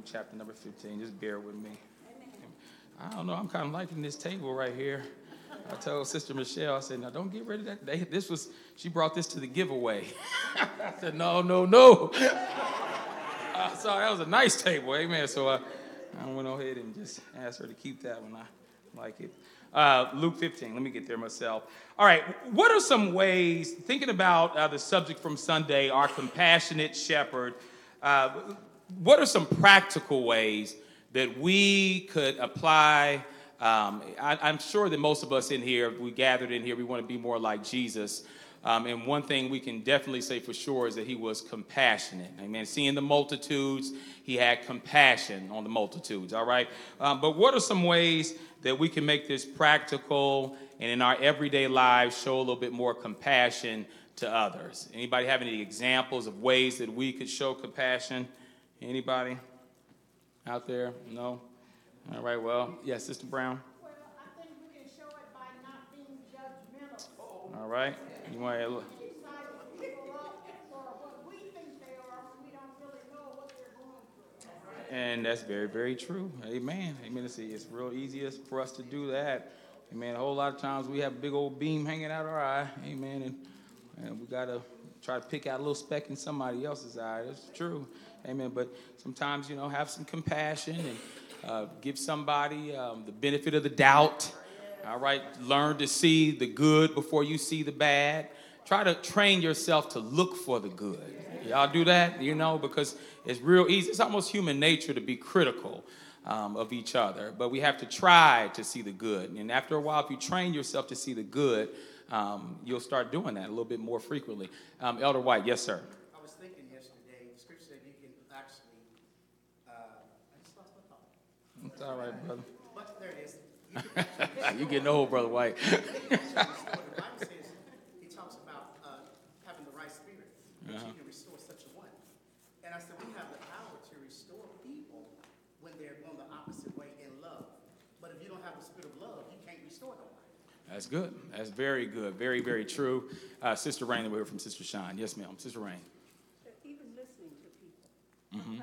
Luke chapter number 15. Just bear with me. I don't know. I'm kind of liking this table right here. I told Sister Michelle, I said, now don't get rid of that. They, this was, she brought this to the giveaway. I said, no, no, no. so that was a nice table, amen. So uh, I went ahead and just asked her to keep that one. I like it. Uh, Luke 15, let me get there myself. All right, what are some ways, thinking about uh, the subject from Sunday, our compassionate shepherd, uh, what are some practical ways that we could apply? Um, I, am sure that most of us in here, we gathered in here, we want to be more like Jesus. Um, and one thing we can definitely say for sure is that he was compassionate. Amen. Seeing the multitudes, he had compassion on the multitudes. All right. Um, but what are some ways that we can make this practical and in our everyday lives show a little bit more compassion to others? Anybody have any examples of ways that we could show compassion? Anybody out there? No? All right, well, yes, Sister Brown. Well, I think we can show it by not being judgmental. All right. You want to Sizing people up for what we think they are when we don't really know what they're going through. And that's very, very true. Amen. Amen. It's, it's real easy for us to do that. Amen. A whole lot of times we have a big old beam hanging out our eye. Amen. And, and we got to try to pick out a little speck in somebody else's eye. That's true. Amen. But sometimes, you know, have some compassion and uh, give somebody um, the benefit of the doubt. All right. Learn to see the good before you see the bad. Try to train yourself to look for the good. Y'all do that, you know, because it's real easy. It's almost human nature to be critical um, of each other, but we have to try to see the good. And after a while, if you train yourself to see the good, um, you'll start doing that a little bit more frequently. Um, Elder White, yes, sir. It's all right, brother. But there it is. you getting old, brother White. the Bible he talks about uh, having the right spirit, that uh-huh. you can restore such a one. And I said we have the power to restore people when they're going the opposite way in love. But if you don't have the spirit of love, you can't restore nobody. That's good. That's very good. Very, very true. Uh, Sister Rain, we heard from Sister Shine. Yes, ma'am. Sister Rain. Even listening to people. Mm-hmm.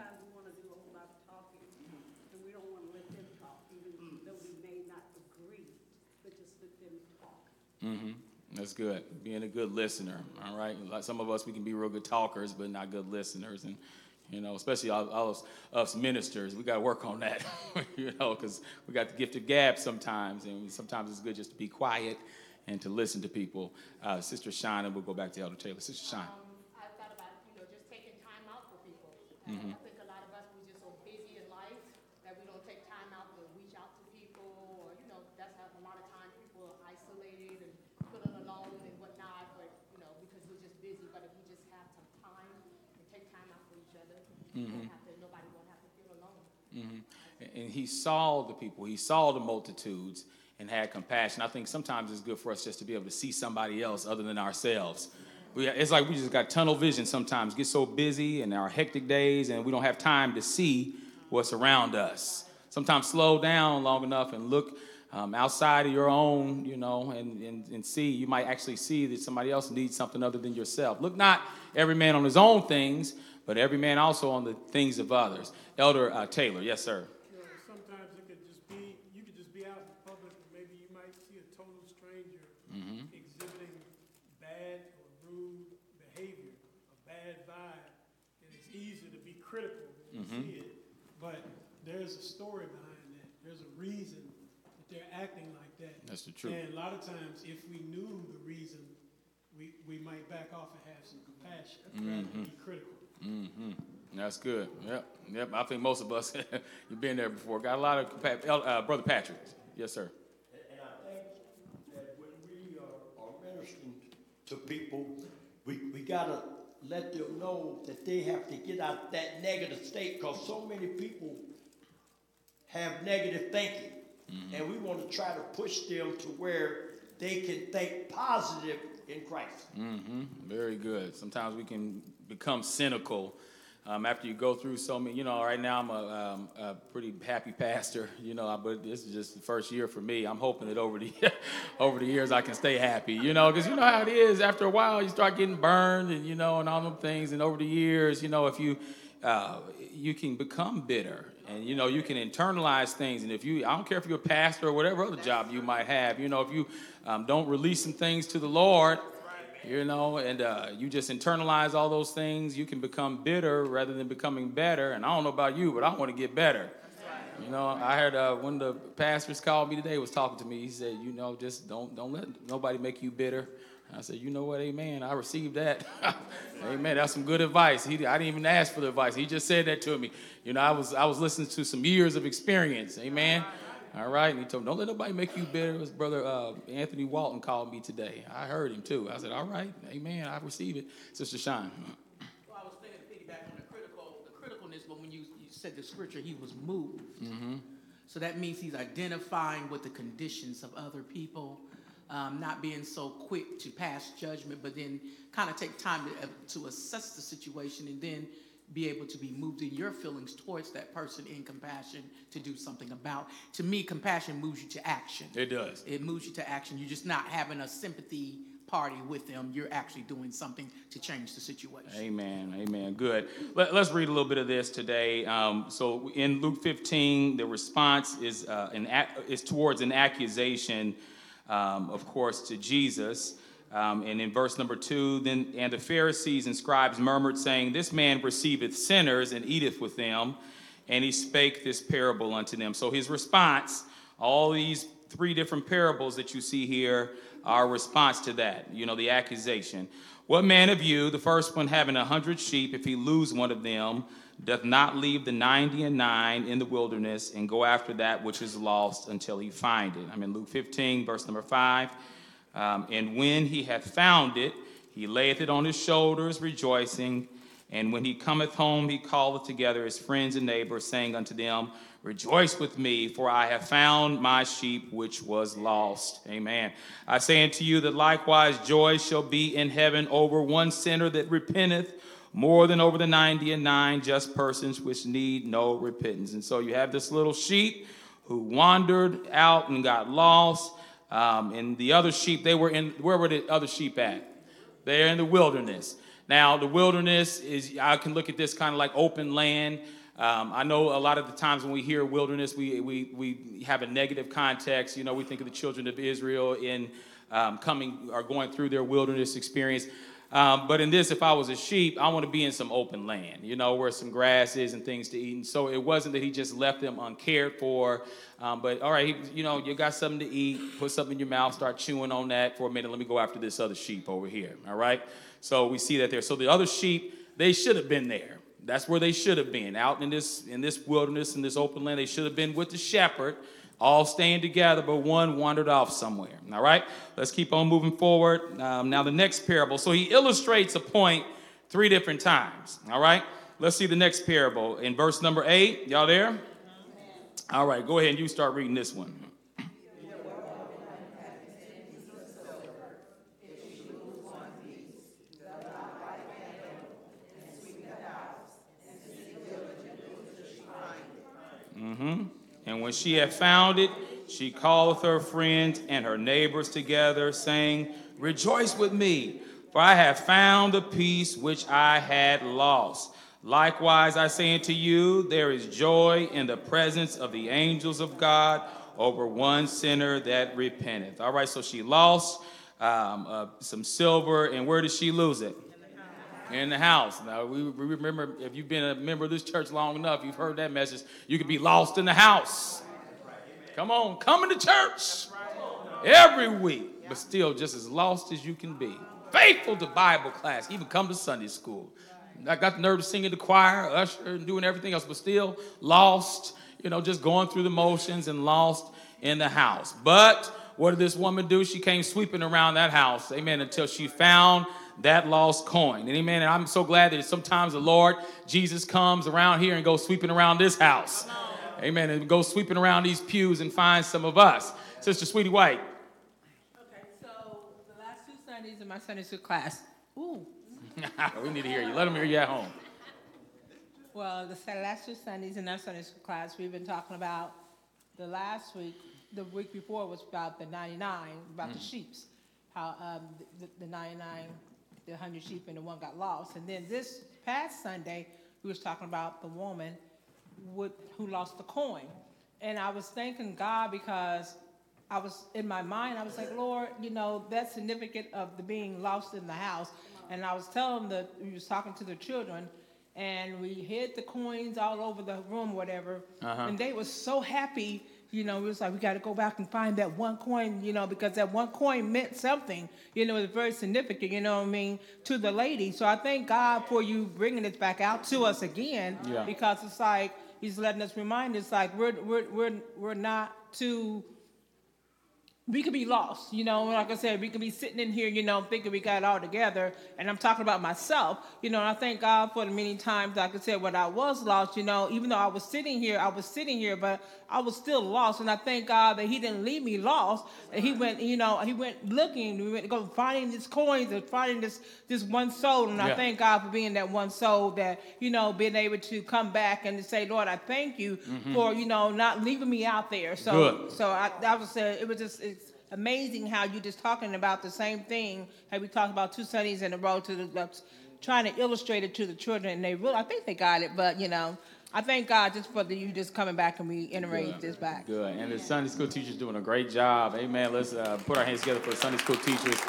Mm-hmm. That's good. Being a good listener. All right. Like some of us, we can be real good talkers, but not good listeners. And you know, especially all, all us, us, ministers, we got to work on that. you know, because we got the gift of gab sometimes, and sometimes it's good just to be quiet and to listen to people. Uh, Sister Shine, and we'll go back to Elder Taylor. Sister Shine. Um, I thought about you know just taking time out for people. Mm-hmm. and he saw the people, he saw the multitudes and had compassion. I think sometimes it's good for us just to be able to see somebody else other than ourselves. We, it's like we just got tunnel vision sometimes, get so busy in our hectic days, and we don't have time to see what's around us. Sometimes slow down long enough and look um, outside of your own, you know, and, and, and see. You might actually see that somebody else needs something other than yourself. Look not every man on his own things, but every man also on the things of others. Elder uh, Taylor, yes, sir. there's a story behind that. There's a reason that they're acting like that. That's the truth. And a lot of times, if we knew the reason, we, we might back off and have some compassion mm-hmm. rather than be critical. Mm-hmm. That's good. Yep. Yep. I think most of us, you've been there before. Got a lot of compassion. Uh, Brother Patrick. Yes, sir. And I think that when we are, are ministering to people, we, we got to let them know that they have to get out that negative state because so many people have negative thinking. Mm-hmm. And we want to try to push them to where they can think positive in Christ. Mm-hmm. Very good. Sometimes we can become cynical um, after you go through so many. You know, right now I'm a, um, a, pretty happy pastor. You know, but this is just the first year for me. I'm hoping that over the over the years I can stay happy. You know, because you know how it is. After a while, you start getting burned, and you know, and all them things. And over the years, you know, if you uh, you can become bitter and you know you can internalize things. And if you i don't care if you're a pastor or whatever other job you might have you know if you um, don't release some things to the lord you know and uh, you just internalize all those things you can become bitter rather than becoming better. And i don't know about you but i want to get better. You know i heard uh, one of the pastors called me today was talking to me. He said you know just don't don't let nobody make you bitter I said, you know what, amen. I received that. amen. That's some good advice. He, I didn't even ask for the advice. He just said that to me. You know, I was I was listening to some years of experience. Amen. All right. And he told me, don't let nobody make you bitter. His brother uh, Anthony Walton called me today. I heard him too. I said, all right, amen. I receive it. Sister Shine. Well, I was thinking to piggyback on the critical, the criticalness, but when you, you said the scripture, he was moved. So that means he's identifying with the conditions of other people, um, not being so quick to pass judgment, but then kind of take time to, uh, to assess the situation and then be able to be moved in your feelings towards that person in compassion to do something about. To me, compassion moves you to action. It does. It moves you to action. You're just not having a sympathy party with them. You're actually doing something to change the situation. Amen. Amen. Good. Let, us read a little bit of this today. Um, so in Luke 15, the response is uh, an ac- is towards an accusation, um, of course, to Jesus. Um, and in verse number two, then and the Pharisees and scribes murmured, saying, "This man receiveth sinners and eateth with them." And he spake this parable unto them. So his response, all these three different parables that you see here, are a response to that. You know, the accusation. What man of you, the first one having a hundred sheep, if he lose one of them, doth not leave the ninety and nine in the wilderness and go after that which is lost until he find it? I'm in Luke 15, verse number 5. Um, and when he hath found it, he layeth it on his shoulders, rejoicing. And when he cometh home, he calleth together his friends and neighbors, saying unto them, Rejoice with me, for I have found my sheep which was lost. Amen. I say unto you that likewise joy shall be in heaven over one sinner that repenteth more than over the ninety and nine just persons which need no repentance. And so you have this little sheep who wandered out and got lost. Um, and the other sheep, they were in, where were the other sheep at? They're in the wilderness. Now, the wilderness is, I can look at this kind of like open land. Um, I know a lot of the times when we hear wilderness, we, we, we have a negative context. You know, we think of the children of Israel in um, coming or going through their wilderness experience. Um, but in this, if I was a sheep, I want to be in some open land, you know, where some grass is and things to eat. And so it wasn't that he just left them uncared for. Um, but all right, he, you know, you got something to eat, put something in your mouth, start chewing on that for a minute. Let me go after this other sheep over here. All right. So we see that there. So the other sheep, they should have been there. That's where they should have been, out in this in this wilderness, in this open land. They should have been with the shepherd, all staying together, but one wandered off somewhere. All right, let's keep on moving forward. Um, now, the next parable. So he illustrates a point three different times. All right, let's see the next parable in verse number eight. Y'all there? All right, go ahead and you start reading this one. And when she had found it, she calleth her friends and her neighbors together, saying, Rejoice with me, for I have found the piece which I had lost. Likewise, I say unto you, there is joy in the presence of the angels of God over one sinner that repenteth. All right, so she lost um, uh, some silver, and where did she lose it? In the house. Now, we we remember if you've been a member of this church long enough, you've heard that message. You could be lost in the house. Come on, come to church every week, but still just as lost as you can be. Faithful to Bible class, even come to Sunday school. I got the nerve to sing in the choir, usher, and doing everything else, but still lost, you know, just going through the motions and lost in the house. But what did this woman do? She came sweeping around that house, amen, until she found that lost coin. Amen. And I'm so glad that sometimes the Lord Jesus comes around here and goes sweeping around this house. Amen. And goes sweeping around these pews and finds some of us. Sister Sweetie White. Okay, so the last two Sundays in my Sunday school class. Ooh. we need to hear you. Let them hear you at home. Well, the last two Sundays in our Sunday school class, we've been talking about the last week, the week before was about the 99, about the sheeps, how um, the, the 99, the 100 sheep, and the one got lost. And then this past Sunday, we was talking about the woman with, who lost the coin. And I was thanking God because I was, in my mind, I was like, Lord, you know, that's significant of the being lost in the house. And I was telling the, we was talking to the children, and we hid the coins all over the room, whatever. Uh-huh. And they were so happy, you know, it was like, we got to go back and find that one coin, you know, because that one coin meant something, you know, it was very significant, you know what I mean, to the lady. So I thank God for you bringing this back out to us again, Yeah. because it's like, he's letting us remind us, like, we're, we're, we're, we're not too we could be lost, you know, like I said, we could be sitting in here, you know, thinking we got it all together. And I'm talking about myself, you know, and I thank God for the many times, like I said, when I was lost, you know, even though I was sitting here, I was sitting here, but I was still lost. And I thank God that He didn't leave me lost. And He went, you know, He went looking, we went to go finding these coins and finding this this one soul. And I thank God for being that one soul that, you know, being able to come back and to say, Lord, I thank you mm-hmm. for, you know, not leaving me out there. So Good. so I, I was say it was just it's amazing how you're just talking about the same thing. How we talked about two Sundays in a row to the that's trying to illustrate it to the children, and they really I think they got it. But you know, I thank God just for the, you just coming back and reiterating this back. Good. And the Sunday school teachers doing a great job. Amen. Let's uh, put our hands together for the Sunday school teachers.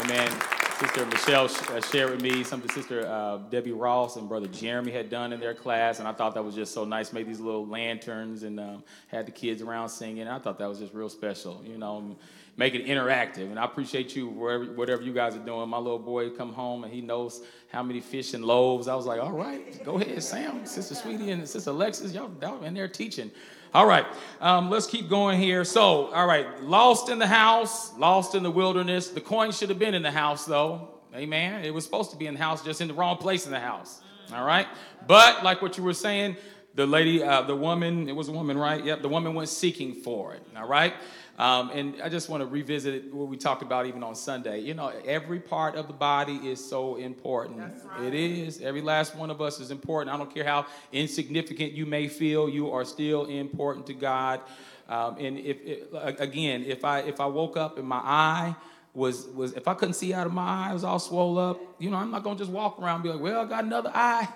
Amen. Sister Michelle uh, shared with me something Sister uh, Debbie Ross and Brother Jeremy had done in their class, and I thought that was just so nice. Made these little lanterns and um, had the kids around singing. I thought that was just real special, you know, make it interactive. And I appreciate you, wherever, whatever you guys are doing. My little boy come home and he knows how many fish and loaves. I was like, all right, go ahead, Sam, Sister Sweetie, and Sister Alexis, y'all, y'all in there teaching. All right, um, let's keep going here. So, all right, lost in the house, lost in the wilderness. The coin should have been in the house, though. Amen. It was supposed to be in the house, just in the wrong place in the house. All right, but like what you were saying, the lady, uh, the woman, it was a woman, right? Yep, the woman went seeking for it. All right. Um, and I just want to revisit what we talked about even on Sunday. You know, every part of the body is so important. It is. Every last one of us is important. I don't care how insignificant you may feel, you are still important to God. Um, and if, if again, if I if I woke up and my eye was was if I couldn't see out of my eye, it was all swole up. You know, I'm not gonna just walk around and be like, well, I got another eye.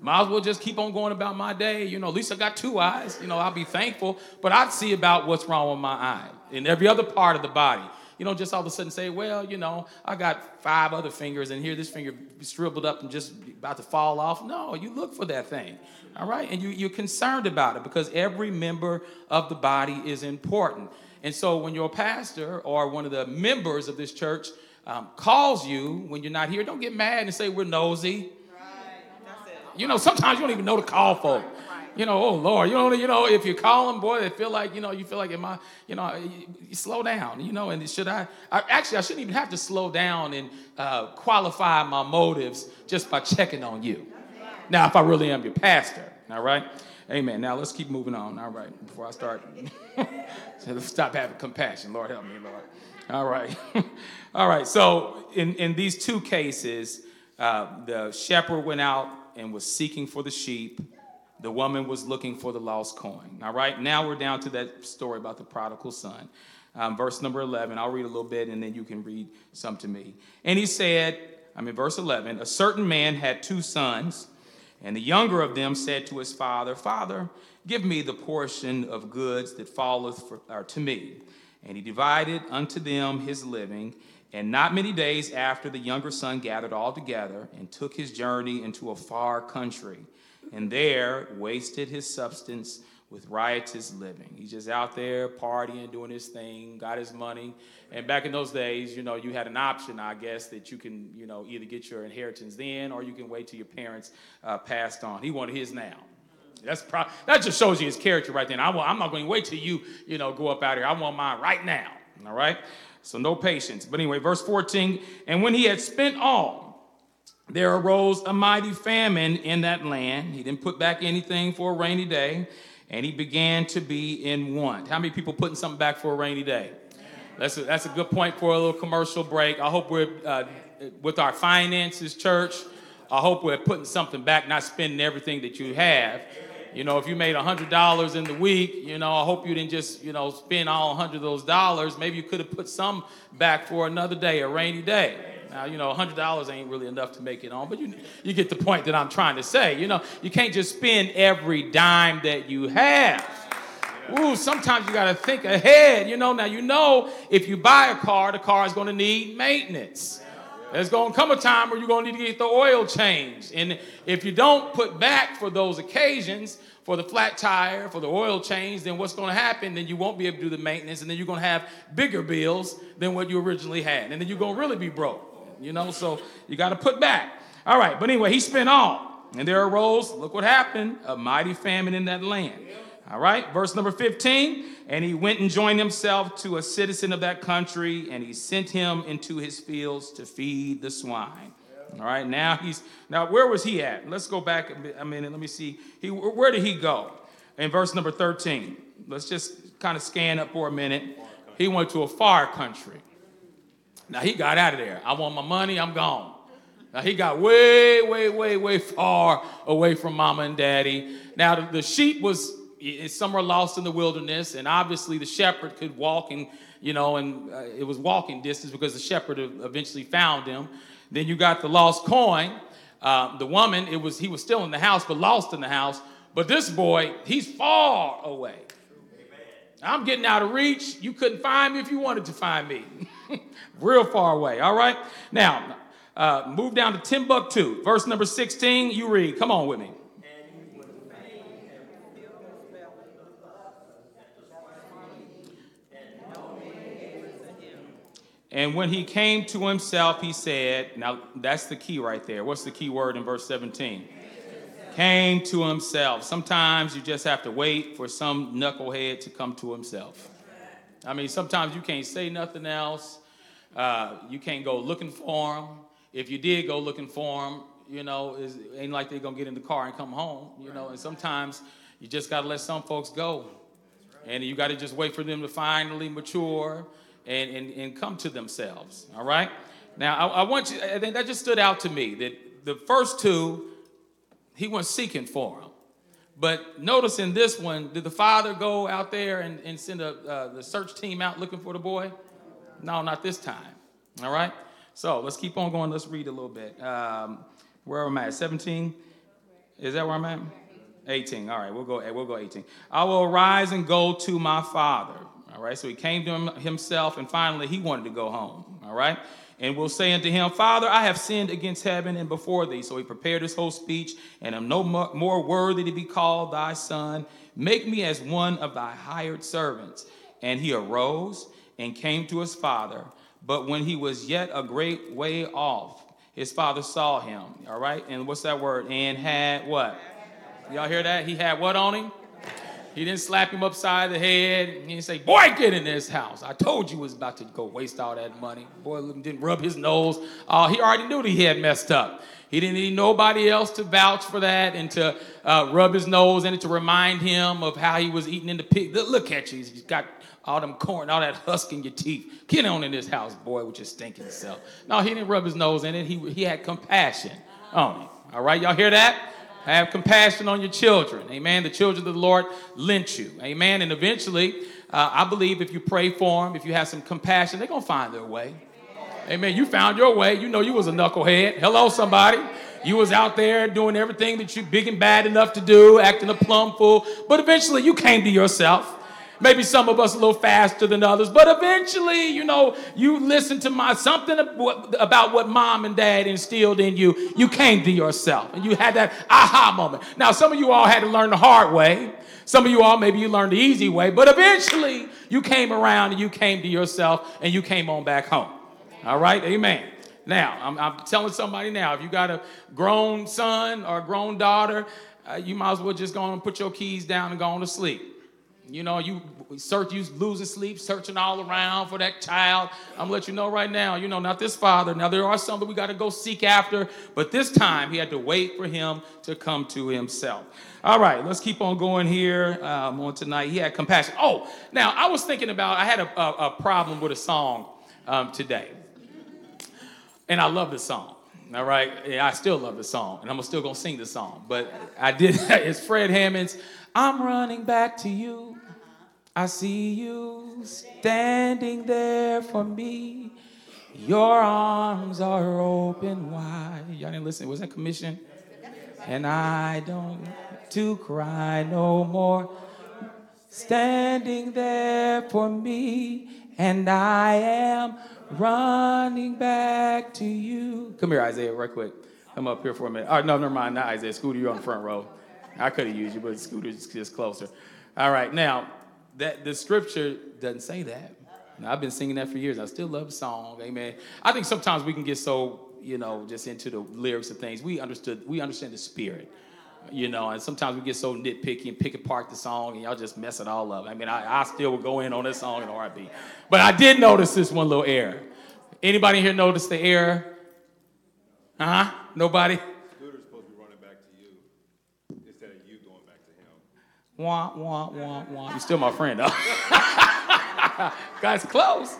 Might as well just keep on going about my day. You know, at least I got two eyes. You know, I'll be thankful. But I'd see about what's wrong with my eye in every other part of the body. You know, just all of a sudden say, well, you know, I got five other fingers and here this finger shriveled up and just about to fall off. No, you look for that thing. All right? And you, you're concerned about it because every member of the body is important. And so when your pastor or one of the members of this church um, calls you when you're not here, don't get mad and say, we're nosy. You know, sometimes you don't even know to call folk. You know, oh Lord, you know, you know, if you call them, boy, they feel like, you know, you feel like, am I, you know, you, slow down, you know, and should I, I, actually, I shouldn't even have to slow down and uh, qualify my motives just by checking on you. Now, if I really am your pastor, all right? Amen. Now let's keep moving on. All right, before I start, stop having compassion. Lord help me, Lord. All right, all right. So in in these two cases, uh, the shepherd went out and was seeking for the sheep. The woman was looking for the lost coin. All right, now we're down to that story about the prodigal son. Um, verse number 11, I'll read a little bit and then you can read some to me. And he said, I'm in verse 11, a certain man had two sons, and the younger of them said to his father, Father, give me the portion of goods that falleth for, or to me. And he divided unto them his living. And not many days after, the younger son gathered all together and took his journey into a far country, and there wasted his substance with riotous living. He's just out there partying, doing his thing, got his money. And back in those days, you know, you had an option, I guess, that you can, you know, either get your inheritance then or you can wait till your parents uh, passed on. He wanted his now. That's pro- that just shows you his character right then. I'm not going to wait till you, you know, go up out here. I want mine right now. All right. So no patience. But anyway, verse 14. And when he had spent all, there arose a mighty famine in that land. He didn't put back anything for a rainy day, and he began to be in want. How many people putting something back for a rainy day? That's a, that's a good point for a little commercial break. I hope we're uh, with our finances, church. I hope we're putting something back, not spending everything that you have. You know, if you made $100 in the week, you know, I hope you didn't just, you know, spend all 100 of those dollars. Maybe you could have put some back for another day, a rainy day. Now, you know, $100 ain't really enough to make it on, but you, you get the point that I'm trying to say. You know, you can't just spend every dime that you have. Ooh, sometimes you got to think ahead. You know, now you know if you buy a car, the car is going to need maintenance. There's going to come a time where you're going to need to get the oil changed. And if you don't put back for those occasions, for the flat tire, for the oil change, then what's going to happen? Then you won't be able to do the maintenance, and then you're going to have bigger bills than what you originally had. And then you're going to really be broke, you know? So you got to put back. All right, but anyway, he spent all. And there arose, look what happened, a mighty famine in that land. All right, verse number 15. And he went and joined himself to a citizen of that country, and he sent him into his fields to feed the swine. All right, now he's now where was he at? Let's go back a minute. Let me see. He where did he go? In verse number 13. Let's just kind of scan up for a minute. He went to a far country. Now he got out of there. I want my money, I'm gone. Now he got way, way, way, way far away from mama and daddy. Now the, the sheep was somewhere lost in the wilderness, and obviously the shepherd could walk and you know, and uh, it was walking distance because the shepherd eventually found him. Then you got the lost coin. Uh, the woman, it was he was still in the house, but lost in the house. But this boy, he's far away. I'm getting out of reach. You couldn't find me if you wanted to find me. Real far away. All right. Now, uh, move down to Timbuktu, verse number 16. You read. Come on with me. And when he came to himself, he said, Now that's the key right there. What's the key word in verse 17? Came to himself. Sometimes you just have to wait for some knucklehead to come to himself. I mean, sometimes you can't say nothing else. Uh, you can't go looking for him. If you did go looking for him, you know, it ain't like they're gonna get in the car and come home, you know. And sometimes you just gotta let some folks go, and you gotta just wait for them to finally mature and, and, and come to themselves. All right? Now, I, I want you, I think that just stood out to me that the first two, he went seeking for them. But notice in this one, did the father go out there and, and send a, uh, the search team out looking for the boy? No, not this time. All right? So let's keep on going. Let's read a little bit. Um, where am I at? 17? Is that where I'm at? 18. All right, we'll go, we'll go 18. I will arise and go to my father. All right, so he came to him, himself, and finally he wanted to go home. All right, and will say unto him, Father, I have sinned against heaven and before thee. So he prepared his whole speech, and am no more worthy to be called thy son. Make me as one of thy hired servants. And he arose and came to his father. But when he was yet a great way off, his father saw him. All right, and what's that word? And had what? Y'all hear that? He had what on him? He didn't slap him upside the head. He didn't say, Boy, get in this house. I told you was about to go waste all that money. Boy didn't rub his nose. Uh, he already knew that he had messed up. He didn't need nobody else to vouch for that and to uh, rub his nose and to remind him of how he was eating in the pig. Look at you. He's got all them corn, all that husk in your teeth. Get on in this house, boy, with your stinking self. No, he didn't rub his nose in it. He, he had compassion on him. All right, y'all hear that? Have compassion on your children. Amen. The children of the Lord lent you. Amen. And eventually, uh, I believe if you pray for them, if you have some compassion, they're going to find their way. Amen. You found your way. You know you was a knucklehead. Hello, somebody. You was out there doing everything that you big and bad enough to do, acting a plum fool. But eventually you came to yourself. Maybe some of us a little faster than others, but eventually, you know, you listen to my something about what mom and dad instilled in you. You came to yourself and you had that aha moment. Now, some of you all had to learn the hard way. Some of you all maybe you learned the easy way, but eventually you came around and you came to yourself and you came on back home. All right, amen. Now, I'm, I'm telling somebody now, if you got a grown son or a grown daughter, uh, you might as well just go and put your keys down and go on to sleep. You know, you search, you losing sleep, searching all around for that child. I'm gonna let you know right now, you know, not this father. Now there are some that we got to go seek after, but this time he had to wait for him to come to himself. All right, let's keep on going here um, on tonight. He had compassion. Oh, now I was thinking about, I had a, a, a problem with a song um, today, and I love the song. All right, yeah, I still love the song, and I'm still gonna sing the song. But I did. it's Fred Hammond's "I'm Running Back to You." I see you standing there for me. Your arms are open wide. Y'all didn't listen. Was that commission? And I don't have to cry no more. Standing there for me, and I am running back to you. Come here, Isaiah, right quick. Come up here for a minute. Oh, no, never mind. Not Isaiah. Scooter, you're on the front row. I could have used you, but Scooter's just closer. All right, now, that the scripture doesn't say that. Now, I've been singing that for years. I still love the song. Amen. I think sometimes we can get so, you know, just into the lyrics of things. We understood, we understand the spirit. You know, and sometimes we get so nitpicky and pick apart the song and y'all just mess it all up. I mean, I, I still would go in on this song in R&B. But I did notice this one little error. Anybody here notice the error? Uh-huh. Nobody? Scooter's supposed to be running back to you instead of you going back to him. Wah, wah, wah, wah. You're still my friend, though. Guys, close.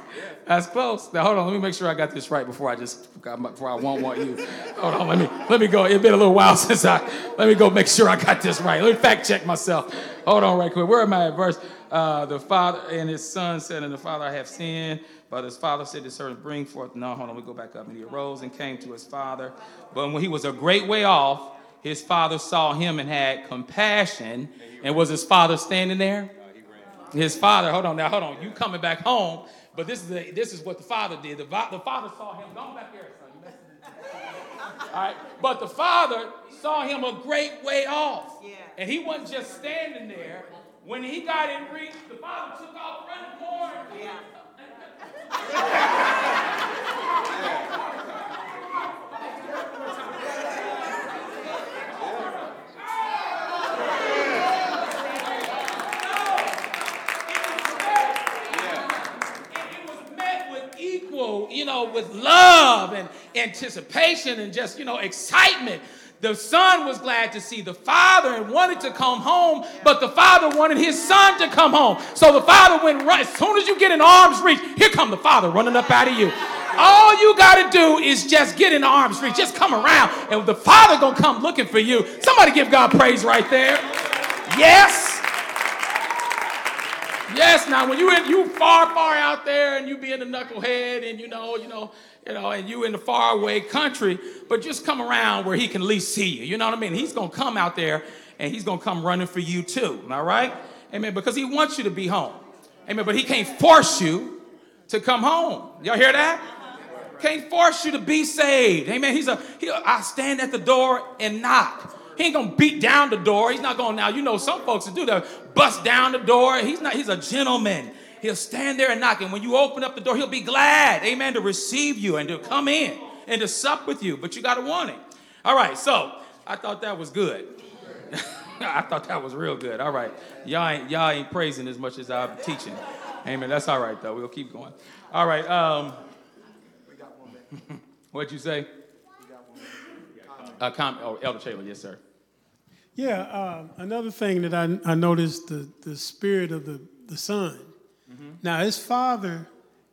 That's close. Now hold on, let me make sure I got this right before I just before I won't want you. Hold on, let me let me go. It's been a little while since I let me go make sure I got this right. Let me fact check myself. Hold on, right quick. Where am I at? Verse uh, the father and his son said, and the father I have sinned. But his father said to servant, Bring forth. No, hold on, we go back up. And he arose and came to his father. But when he was a great way off, his father saw him and had compassion. And was his father standing there? His father, hold on now, hold on. You coming back home, but this is the, this is what the father did. The, the father saw him. Go back there, son. You messing it. All right, but the father saw him a great way off, and he wasn't just standing there. When he got in reach, the father took off running more. Yeah. equal, you know, with love and anticipation and just, you know, excitement. The son was glad to see the father and wanted to come home, but the father wanted his son to come home. So the father went right, as soon as you get in arm's reach, here come the father running up out of you. All you got to do is just get in arm's reach, just come around, and the father gonna come looking for you. Somebody give God praise right there. Yes. Yes, now when you in, you far, far out there and you be in the knucklehead and you know, you know, you know, and you in the faraway country, but just come around where he can at least see you. You know what I mean? He's gonna come out there and he's gonna come running for you too. All right? Amen. Because he wants you to be home. Amen. But he can't force you to come home. Y'all hear that? Can't force you to be saved. Amen. He's a he, I stand at the door and knock. He ain't gonna beat down the door. He's not gonna now. You know some folks that do that, bust down the door. He's not. He's a gentleman. He'll stand there and knock, and when you open up the door, he'll be glad, amen, to receive you and to come in and to sup with you. But you gotta want it. All right. So I thought that was good. I thought that was real good. All right. Y'all ain't y'all ain't praising as much as I'm teaching. Amen. That's all right though. We'll keep going. All right. Um, We got one what'd you say? Uh, com- oh, Elder Taylor, yes, sir. Yeah, uh, another thing that I, I noticed the, the spirit of the, the son. Mm-hmm. Now, his father,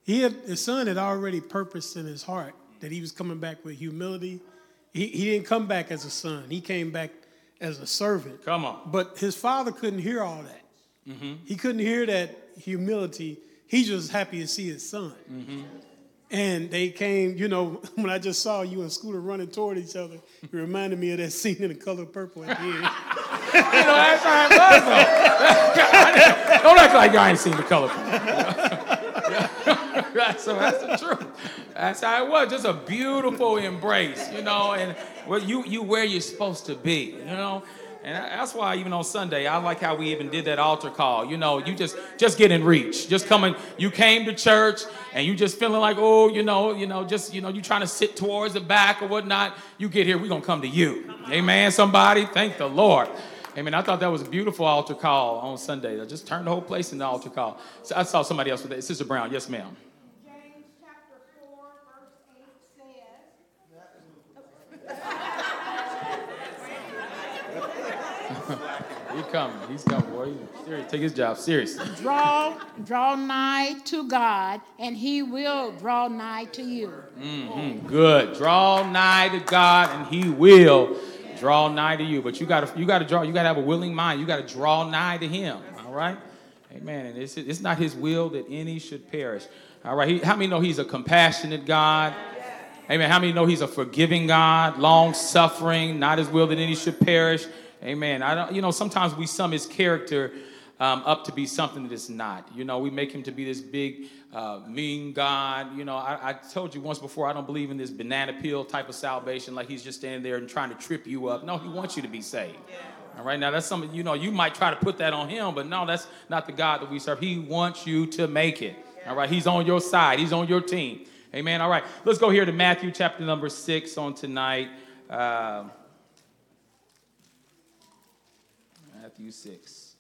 he had, his son had already purposed in his heart that he was coming back with humility. He, he didn't come back as a son, he came back as a servant. Come on. But his father couldn't hear all that. Mm-hmm. He couldn't hear that humility. He just was happy to see his son. Mm-hmm. And they came, you know, when I just saw you and Scooter running toward each other, it reminded me of that scene in the color purple at the end. you know, that's how it was, though. Don't act like y'all ain't seen the color. Purple. right, so that's the truth. That's how it was. Just a beautiful embrace, you know, and well, you you where you're supposed to be, you know. And that's why even on Sunday, I like how we even did that altar call. You know, you just just get in reach. Just coming, you came to church and you just feeling like, oh, you know, you know, just you know, you trying to sit towards the back or whatnot. You get here, we're gonna come to you. Amen. Somebody, thank the Lord. Amen. I thought that was a beautiful altar call on Sunday. I just turned the whole place into altar call. So I saw somebody else with that. Sister Brown, yes, ma'am. James chapter four, verse eight says, He coming. He's coming, boy. He's serious. Take his job seriously. draw, draw nigh to God, and he will draw nigh to you. Mm, Good. Draw nigh to God, and He will draw nigh to you. But you gotta, you gotta draw. You gotta have a willing mind. You gotta draw nigh to Him. All right. Amen. And it's, it's not His will that any should perish. All right. He, how many know he's a compassionate God? Amen. How many know he's a forgiving God, long suffering, not his will that any should perish? Amen. I don't, you know, sometimes we sum his character um, up to be something that it's not. You know, we make him to be this big, uh, mean God. You know, I, I told you once before, I don't believe in this banana peel type of salvation, like he's just standing there and trying to trip you up. No, he wants you to be saved. All right, now that's something, you know, you might try to put that on him, but no, that's not the God that we serve. He wants you to make it. All right, he's on your side, he's on your team. Amen. All right, let's go here to Matthew chapter number six on tonight. Uh, Matthew 6.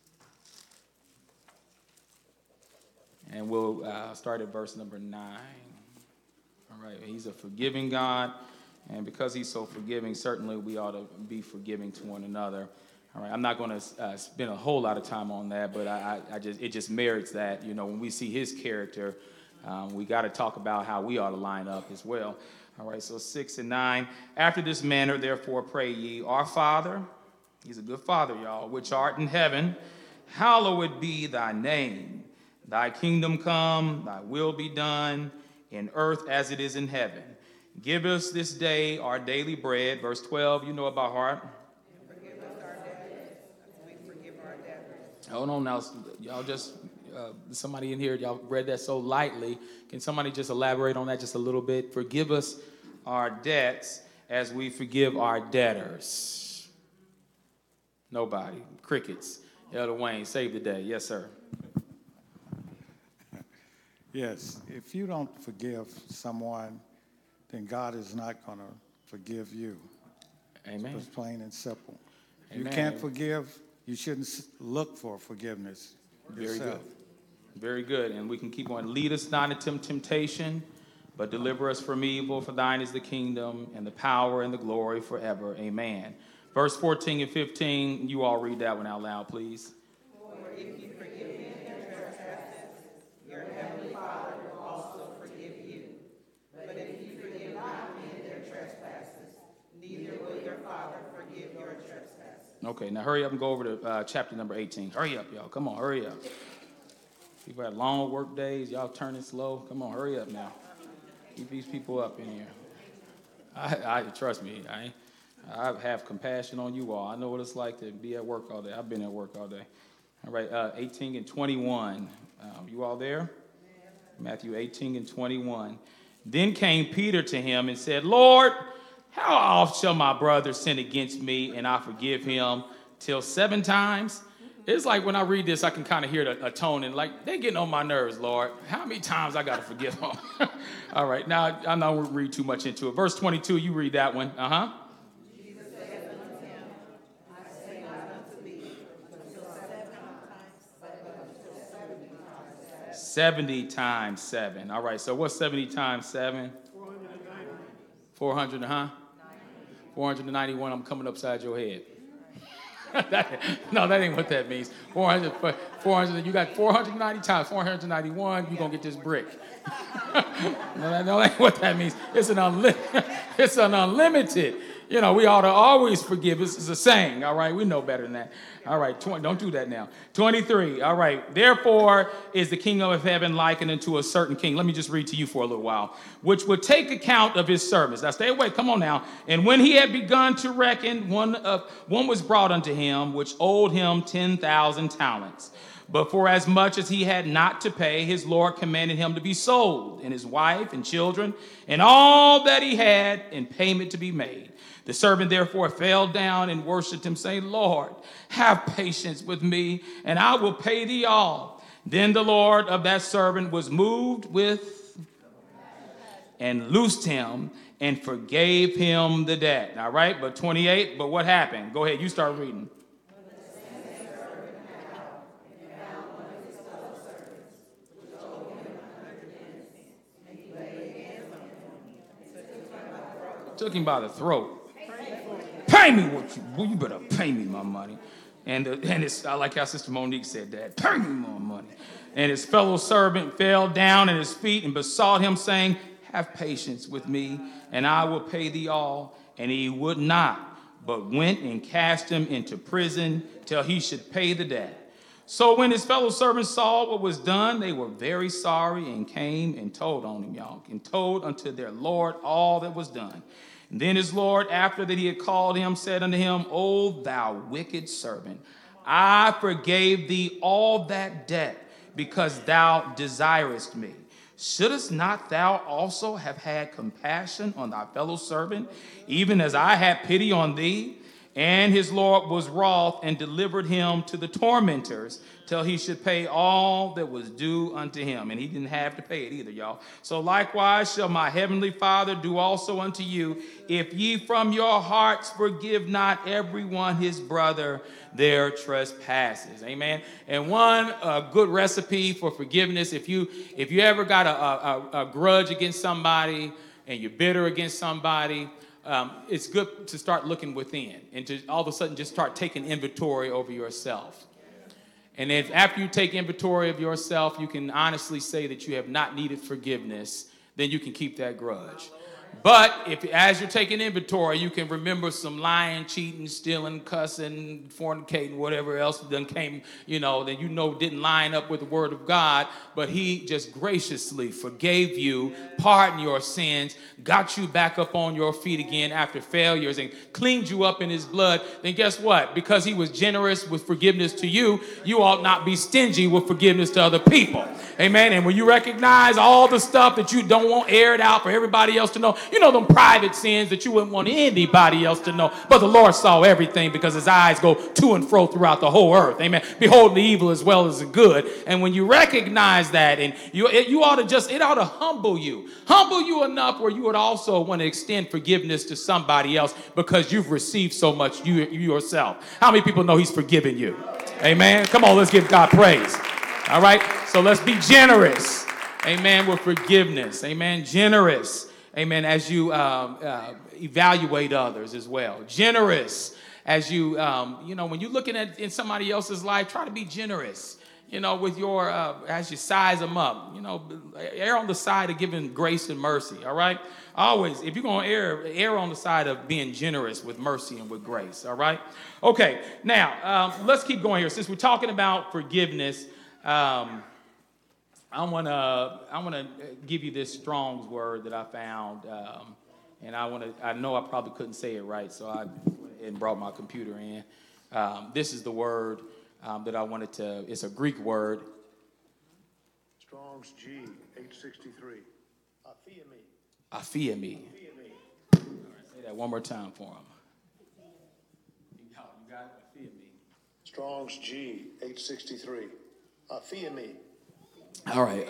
And we'll uh, start at verse number 9. All right, he's a forgiving God. And because he's so forgiving, certainly we ought to be forgiving to one another. All right, I'm not going to uh, spend a whole lot of time on that, but I, I, just it just merits that. You know, when we see his character, um, we got to talk about how we ought to line up as well. All right, so six and nine. After this manner, therefore, pray ye, Our Father, He's a good Father, y'all, which art in heaven, hallowed be thy name. Thy kingdom come, thy will be done in earth as it is in heaven. Give us this day our daily bread. Verse 12, you know it by heart. Hold on now, y'all just, uh, somebody in here, y'all read that so lightly. Can somebody just elaborate on that just a little bit? Forgive us our debts as we forgive our debtors. Nobody. Crickets. Elder Wayne, save the day. Yes, sir. Yes, if you don't forgive someone, then God is not going to forgive you. Amen. It's plain and simple. Amen. You can't forgive, you shouldn't look for forgiveness Yourself. Very good. Very good. And we can keep on. Lead us not into temptation, but deliver us from evil. For thine is the kingdom and the power and the glory forever. Amen. Verse 14 and 15, you all read that one out loud, please. Okay, now hurry up and go over to uh, chapter number 18. Hurry up, y'all. Come on, hurry up. People had long work days. Y'all turning slow. Come on, hurry up now. Keep these people up in here. I, I trust me. I, I have compassion on you all. I know what it's like to be at work all day. I've been at work all day. All right, uh, 18 and 21. Um, you all there? Matthew 18 and 21. Then came Peter to him and said, Lord, how oft shall my brother sin against me and I forgive him? Till seven times? It's like when I read this, I can kind of hear the, a tone and like, they're getting on my nerves, Lord. How many times I got to forgive them? All right, now I'm not going to read too much into it. Verse 22, you read that one. Uh huh. 70 times 7. All right, so what's 70 times 7? 490. 400, huh? 491, I'm coming upside your head. That- no, that ain't what that means. 400, 400 you got 490 times 491, you're going to get this brick. no, that, no, that ain't what that means. It's an, unli- it's an unlimited. You know, we ought to always forgive. This is a saying, all right? We know better than that. All right, 20, don't do that now. 23, all right. Therefore is the kingdom of heaven likened unto a certain king. Let me just read to you for a little while. Which would take account of his servants. Now stay away, come on now. And when he had begun to reckon, one, of, one was brought unto him, which owed him 10,000 talents. But for as much as he had not to pay, his Lord commanded him to be sold, and his wife and children, and all that he had, in payment to be made. The servant therefore fell down and worshipped him, saying, Lord, have patience with me, and I will pay thee all. Then the Lord of that servant was moved with and loosed him and forgave him the debt. All right, but 28, but what happened? Go ahead, you start reading. Took him by the throat. Pay me what you, well, you better pay me my money. And, the, and it's, I like how Sister Monique said that, pay me my money. And his fellow servant fell down at his feet and besought him, saying, Have patience with me, and I will pay thee all. And he would not, but went and cast him into prison till he should pay the debt. So when his fellow servants saw what was done, they were very sorry and came and told on him, y'all, and told unto their Lord all that was done. And then his Lord, after that he had called him, said unto him, O thou wicked servant, I forgave thee all that debt because thou desirest me. Shouldst not thou also have had compassion on thy fellow servant, even as I had pity on thee? And his Lord was wroth and delivered him to the tormentors till he should pay all that was due unto him. And he didn't have to pay it either, y'all. So likewise shall my heavenly Father do also unto you, if ye from your hearts forgive not everyone his brother their trespasses. Amen. And one uh, good recipe for forgiveness, if you if you ever got a, a, a grudge against somebody and you're bitter against somebody, um, it's good to start looking within and to all of a sudden just start taking inventory over yourself. And if after you take inventory of yourself, you can honestly say that you have not needed forgiveness, then you can keep that grudge. But if, as you're taking inventory, you can remember some lying, cheating, stealing, cussing, fornicating, whatever else then came, you know, that you know didn't line up with the word of God, but He just graciously forgave you, pardoned your sins, got you back up on your feet again after failures, and cleaned you up in His blood. Then guess what? Because He was generous with forgiveness to you, you ought not be stingy with forgiveness to other people. Amen. And when you recognize all the stuff that you don't want aired out for everybody else to know, you know, them private sins that you wouldn't want anybody else to know. But the Lord saw everything because his eyes go to and fro throughout the whole earth. Amen. Behold the evil as well as the good. And when you recognize that, and you, it, you ought to just, it ought to humble you. Humble you enough where you would also want to extend forgiveness to somebody else because you've received so much you, you yourself. How many people know he's forgiven you? Amen. Come on, let's give God praise. All right. So let's be generous. Amen. With forgiveness. Amen. Generous amen, as you um, uh, evaluate others as well. Generous as you, um, you know, when you're looking at in somebody else's life, try to be generous. You know, with your uh, as you size them up, you know, err on the side of giving grace and mercy. All right, always if you're gonna err, err on the side of being generous with mercy and with grace. All right. Okay. Now um, let's keep going here. Since we're talking about forgiveness. Um, I want to I want to give you this Strong's word that I found, um, and I want to I know I probably couldn't say it right, so I and brought my computer in. Um, this is the word um, that I wanted to. It's a Greek word. Strong's G eight sixty three. Aphiemi. Aphiemi. Say that one more time for him. You got, you got Strong's G eight sixty three. Aphiemi. All right,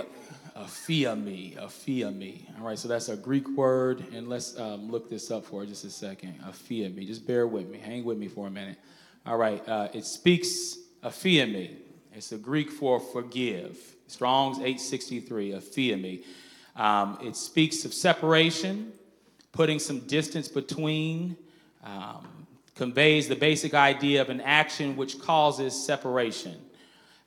aphiemi, aphiemi. All right, so that's a Greek word, and let's um, look this up for just a second. Aphiemi, just bear with me, hang with me for a minute. All right, uh, it speaks aphiemi. It's a Greek for forgive. Strong's 863, aphiemi. Um, it speaks of separation, putting some distance between, um, conveys the basic idea of an action which causes separation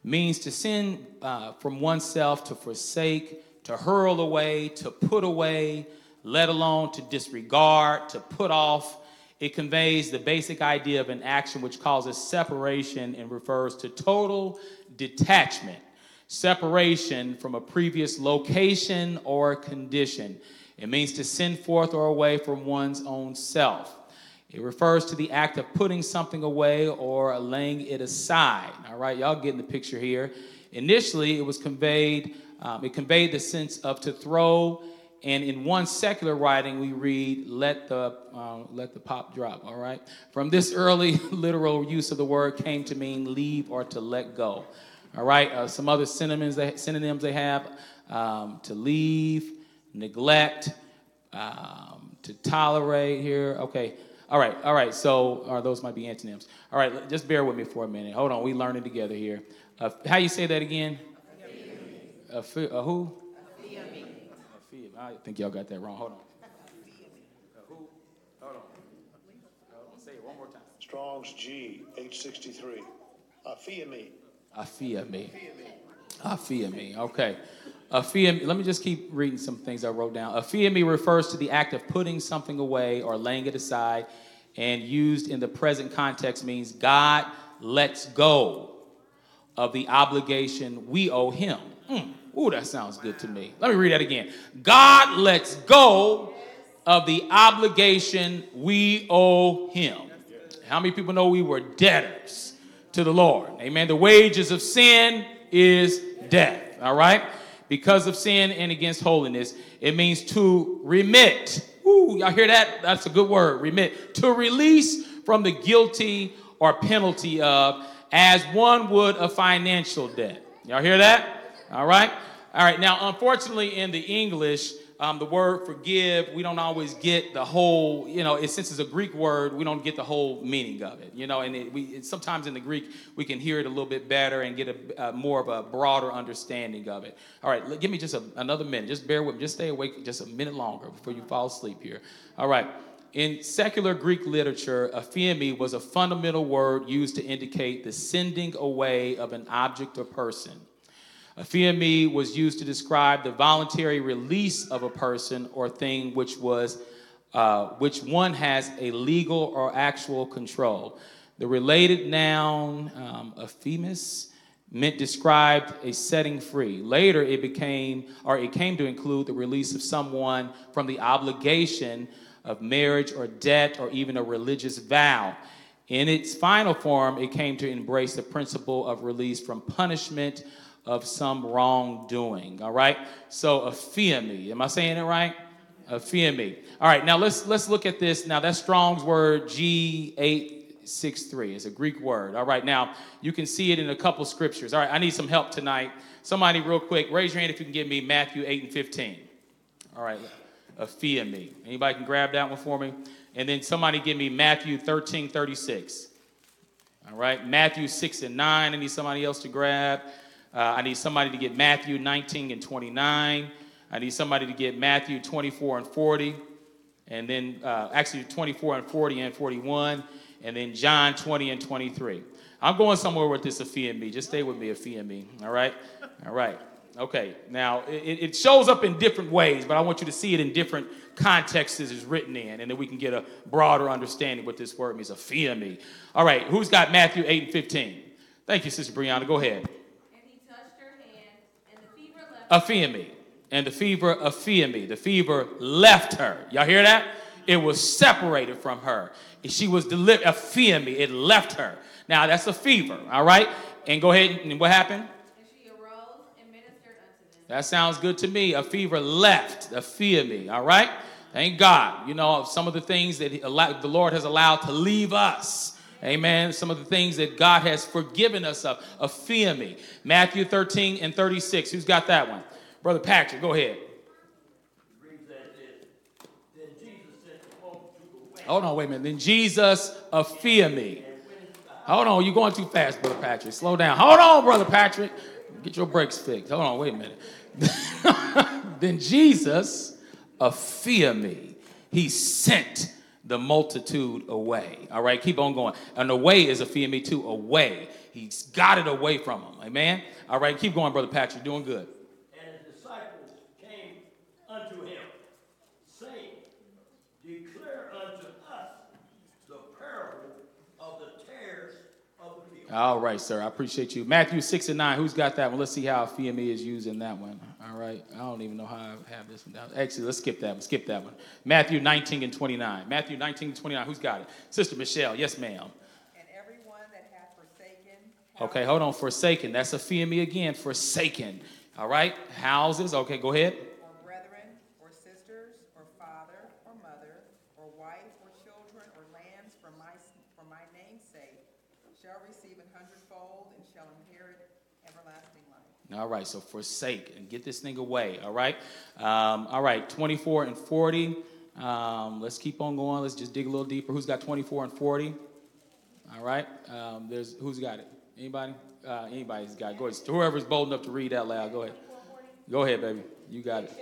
means to send uh, from oneself to forsake, to hurl away, to put away, let alone to disregard, to put off. It conveys the basic idea of an action which causes separation and refers to total detachment, separation from a previous location or condition. It means to send forth or away from one's own self. It refers to the act of putting something away or laying it aside. All right, y'all getting the picture here. Initially, it was conveyed, um, it conveyed the sense of to throw, and in one secular writing, we read, let the, uh, let the pop drop, all right? From this early literal use of the word came to mean leave or to let go, all right? Uh, some other synonyms they, synonyms they have um, to leave, neglect, um, to tolerate here, okay. All right, all right. So, or those might be antonyms. All right, just bear with me for a minute. Hold on, we learning together here. Uh, how you say that again? A, who? a who? A I think y'all got that wrong. Hold on. A who? Hold on. Hold on. Say it one more time. Strong's G eight sixty three. Aphiemi. Aphiemi. Aphiemi. Okay. Aphiemi, let me just keep reading some things I wrote down. Aphiemi refers to the act of putting something away or laying it aside, and used in the present context means God lets go of the obligation we owe him. Mm. Ooh, that sounds good to me. Let me read that again. God lets go of the obligation we owe him. How many people know we were debtors to the Lord? Amen. The wages of sin is death. All right? Because of sin and against holiness, it means to remit. Ooh, y'all hear that? That's a good word. Remit. To release from the guilty or penalty of, as one would a financial debt. Y'all hear that? All right? All right. Now, unfortunately, in the English, um, the word forgive, we don't always get the whole, you know, it, since it's a Greek word, we don't get the whole meaning of it, you know, and it, we, it, sometimes in the Greek, we can hear it a little bit better and get a, more of a broader understanding of it. All right, give me just a, another minute. Just bear with me. Just stay awake just a minute longer before you fall asleep here. All right. In secular Greek literature, aphiemi was a fundamental word used to indicate the sending away of an object or person. Aphiemi was used to describe the voluntary release of a person or thing which was uh, which one has a legal or actual control. The related noun um, aphemis meant described a setting free. Later, it became or it came to include the release of someone from the obligation of marriage or debt or even a religious vow. In its final form, it came to embrace the principle of release from punishment of some wrongdoing. All right. So aphiemi. Am I saying it right? Aphiemi. All right. Now let's let's look at this. Now that's Strong's word G eight six three. It's a Greek word. All right. Now you can see it in a couple scriptures. All right. I need some help tonight. Somebody, real quick, raise your hand if you can give me Matthew eight and fifteen. All right. Aphiemi. Anybody can grab that one for me? And then somebody give me Matthew 13, 36. All right, Matthew 6 and 9. I need somebody else to grab. Uh, I need somebody to get Matthew 19 and 29. I need somebody to get Matthew 24 and 40. And then uh, actually 24 and 40 and 41. And then John 20 and 23. I'm going somewhere with this aphiemi. Just stay with me, aphiemi. All right? All right. Okay. Now, it, it shows up in different ways, but I want you to see it in different contexts it's written in, and then we can get a broader understanding what this word means, aphiemi. All right. Who's got Matthew 8 and 15? Thank you, Sister Brianna. Go ahead. Aphiemi. And the fever aphiemi. The fever left her. Y'all hear that? It was separated from her. She was delivered. Aphiemi. It left her. Now that's a fever. All right. And go ahead. And what happened? That sounds good to me. A fever left. Aphiemi. All right. Thank God. You know some of the things that the Lord has allowed to leave us Amen. Some of the things that God has forgiven us of. aphiemi. Matthew 13 and 36. Who's got that one? Brother Patrick, go ahead. Hold on, wait a minute. Then Jesus aphiemi. Hold on, you're going too fast, Brother Patrick. Slow down. Hold on, Brother Patrick. Get your brakes fixed. Hold on, wait a minute. then Jesus aphiemi. He sent the multitude away. All right, keep on going. And away is aphiemi too. Away. He's got it away from them. Amen. All right, keep going, Brother Patrick. Doing good. And the disciples came unto him, saying, Declare unto us the parable of the tares of the field. All right, sir. I appreciate you. Matthew 6 and 9. Who's got that one? Let's see how aphiemi is used in that one. All right. I don't even know how I have this one down. Actually, let's skip that one. Skip that one. Matthew 19 and 29. Matthew 19 and 29. Who's got it? Sister Michelle. Yes, ma'am. And everyone that hath forsaken. Okay, hold on. Forsaken. That's aphiemi again. Forsaken. All right. Houses. Okay, go ahead. Or brethren, or sisters, or father, or mother, or wife, or children, or lands for my, for my name's sake, shall receive an hundredfold and shall inherit everlasting life. All right, so forsake and get this thing away. All right, um, all right, 24 and 40. Um, let's keep on going. Let's just dig a little deeper. Who's got 24 and 40? All right, um, there's who's got it? Anybody? Uh, anybody's got it. Go ahead. Whoever's bold enough to read out loud, go ahead. Go ahead, baby. You got it.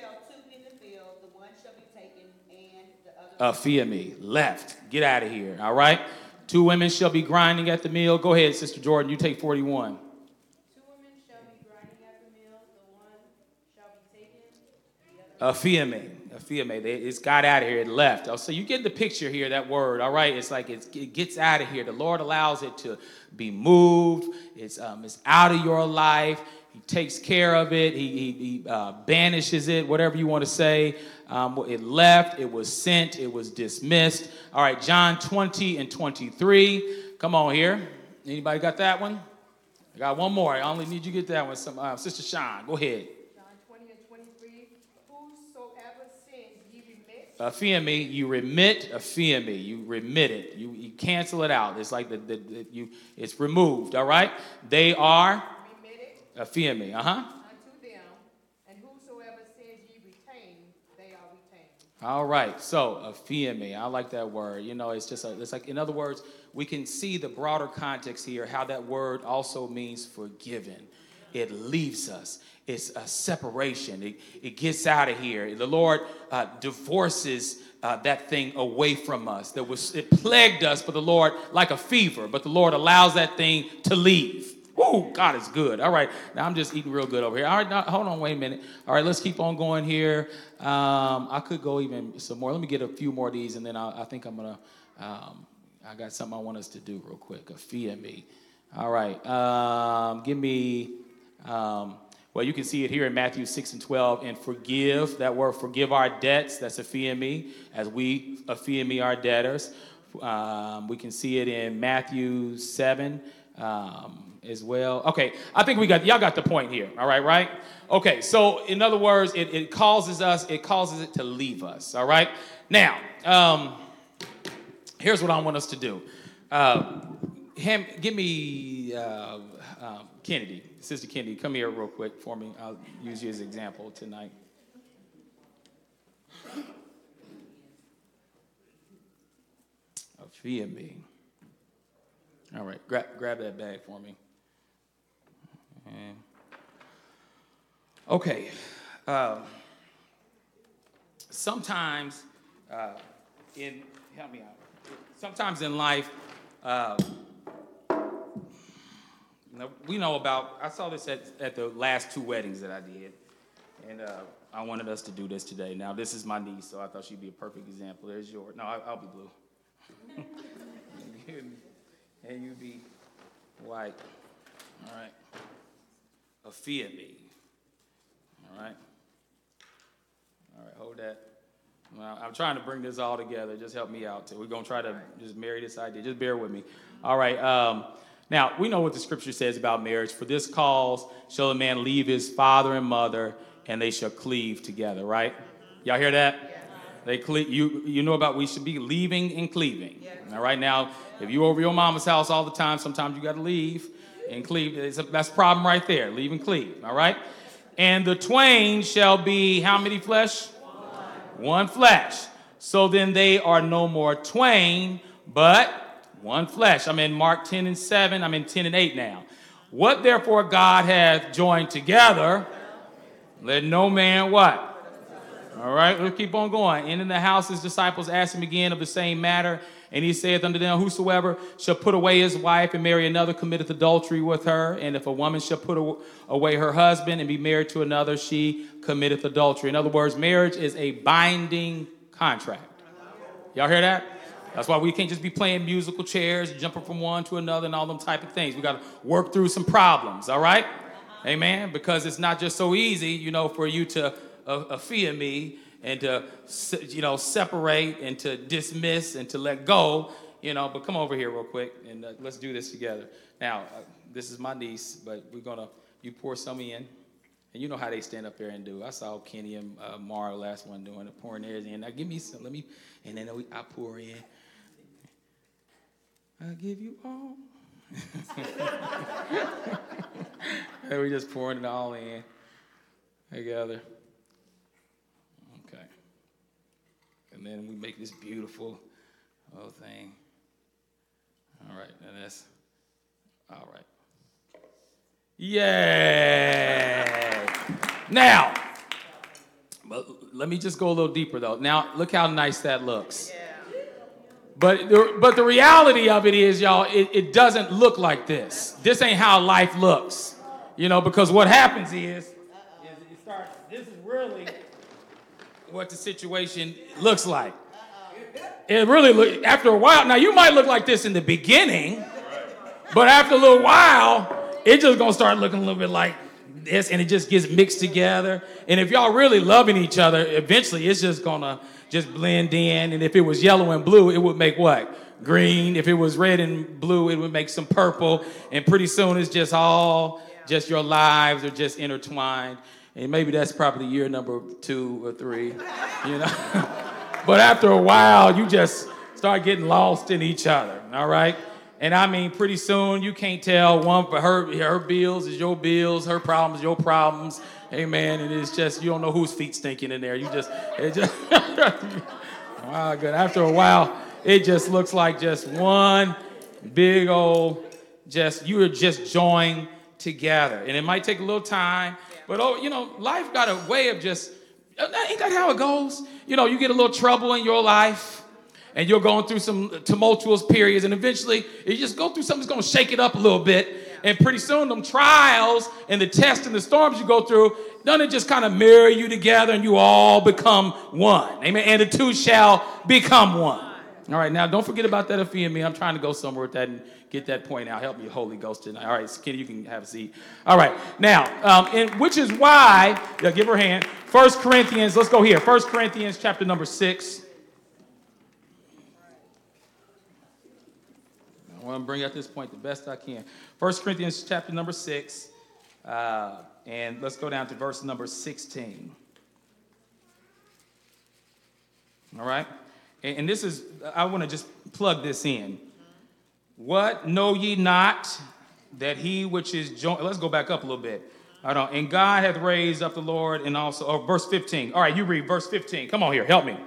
Uh, fear me. Left. Get out of here. All right. Two women shall be grinding at the mill. Go ahead, Sister Jordan. You take 41. Two women shall be grinding at the mill, the one shall be taken, the Aphiemi. Aphiemi. They- It's got out of here. It left. Oh, So you get the picture here, that word, all right? It's like it's, it gets out of here. The Lord allows it to be moved. It's, um, it's out of your life. He takes care of it. He, he, he uh, banishes it, whatever you want to say. Um, it left. It was sent. It was dismissed. All right, John 20 and 23. Come on here. Anybody got that one? I got one more. I only need you to get that one. Some, uh, Sister Sean, go ahead. John twenty and twenty-three, whosoever sins ye remit, aphiemi, you remit aphiemi, you remit it, you, you cancel it out. It's like the, the, the you, it's removed. All right. They are remitted aphiemi. Uh huh. unto them, and whosoever sins ye retain, they are retained. All right. So aphiemi, I like that word. You know, it's just a, it's like in other words, we can see the broader context here. How that word also means forgiven. It leaves us. It's a separation. It, it gets out of here. The Lord uh, divorces uh, that thing away from us. That was it plagued us, but the Lord like a fever. But the Lord allows that thing to leave. Woo, God is good. All right, now I'm just eating real good over here. All right, now, hold on, wait a minute. All right, let's keep on going here. Um, I could go even some more. Let me get a few more of these, and then I, I think I'm gonna. Um, I got something I want us to do real quick. Aphiemi. All right, um, give me. Um, well, you can see it here in Matthew 6 and 12. And forgive, that word forgive our debts, that's aphiemi, as we aphiemi our debtors. Um, we can see it in Matthew 7 um, as well. Okay, I think we got, y'all got the point here. All right, right? Okay, so in other words, it, it causes us, it causes it to leave us. All right? Now, um, here's what I want us to do. Uh, him, give me uh, Kennedy, Sister Kennedy, come here real quick for me. I'll use you as an example tonight. Fee me. All right, grab, grab that bag for me. Okay. Um, sometimes uh, in help me out. Sometimes in life, uh, now, we know about. I saw this at, at the last two weddings that I did, and uh, I wanted us to do this today. Now, this is my niece, so I thought she'd be a perfect example. There's yours. No, I, I'll be blue, and you be white. All right. A of me. All right. All right. Hold that. Well, I'm trying to bring this all together. Just help me out. Too. We're gonna try to just marry this idea. Just bear with me. All right. Um, now we know what the scripture says about marriage. For this cause shall a man leave his father and mother, and they shall cleave together. Right? Y'all hear that? They cle- you you know about we should be leaving and cleaving. All right. Now, if you over your mama's house all the time, sometimes you got to leave and cleave. A, that's a problem right there. Leave and cleave. All right. And the twain shall be how many flesh? one flesh. So then they are no more twain, but one flesh. I'm in Mark 10 and 7. I'm in 10 and 8 now. What therefore God hath joined together, let no man what? All right, let's keep on going. And in the house, his disciples asked him again of the same matter. And he saith unto them, Whosoever shall put away his wife and marry another committeth adultery with her. And if a woman shall put away her husband and be married to another, she committeth adultery. In other words, marriage is a binding contract. Y'all hear that? That's why we can't just be playing musical chairs, jumping from one to another, and all them type of things. We got to work through some problems, all right? Amen? Because it's not just so easy, you know, for you to uh, uh, fear me and to, you know, separate and to dismiss and to let go, you know. But come over here real quick and uh, let's do this together. Now, uh, this is my niece, but we're going to, you pour some in. And you know how they stand up there and do. I saw Kenny and uh, Mara last one doing it, pouring theirs in. Now give me some, let me, and then we, I pour in. I give you all. and we just pouring it all in together. Okay. And then we make this beautiful little thing. All right, and that's all right. Yay! Now, but let me just go a little deeper though. Now, look how nice that looks. But the, but the reality of it is, y'all, it, it doesn't look like this. This ain't how life looks. You know, because what happens is, is it starts, this is really, what the situation looks like. It really look after a while. Now you might look like this in the beginning, but after a little while, it just gonna start looking a little bit like this, and it just gets mixed together. And if y'all really loving each other, eventually it's just gonna just blend in. And if it was yellow and blue, it would make what? Green. If it was red and blue, it would make some purple. And pretty soon it's just all just your lives are just intertwined. And maybe that's probably year number two or three, you know. but after a while, you just start getting lost in each other, all right? And I mean, pretty soon you can't tell one for her, her bills is your bills, her problems, your problems. Amen. And it's just, you don't know whose feet stinking in there. You just, it just, wow, good. After a while, it just looks like just one big old, just, you are just joined together. And it might take a little time, but oh, you know, life got a way of just, ain't that how it goes? You know, you get a little trouble in your life and you're going through some tumultuous periods, and eventually you just go through something that's going to shake it up a little bit. And pretty soon, them trials and the tests and the storms you go through, doesn't it just kind of mirror you together and you all become one? Amen. And the two shall become one. All right, now don't forget about that if you and me. I'm trying to go somewhere with that and get that point out. Help me, Holy Ghost, tonight. All right, Kenny, you can have a seat. All right, now, um, and which is why, yeah, give her a hand. First Corinthians, let's go here. First Corinthians chapter number six. I want to bring out this point the best I can. First Corinthians chapter number six, uh, and let's go down to verse number 16. All right? And, and this is, I want to just plug this in. What know ye not that he which is joined, let's go back up a little bit. I don't, and God hath raised up the Lord, and also, oh, verse 15. All right, you read verse 15. Come on here, help me.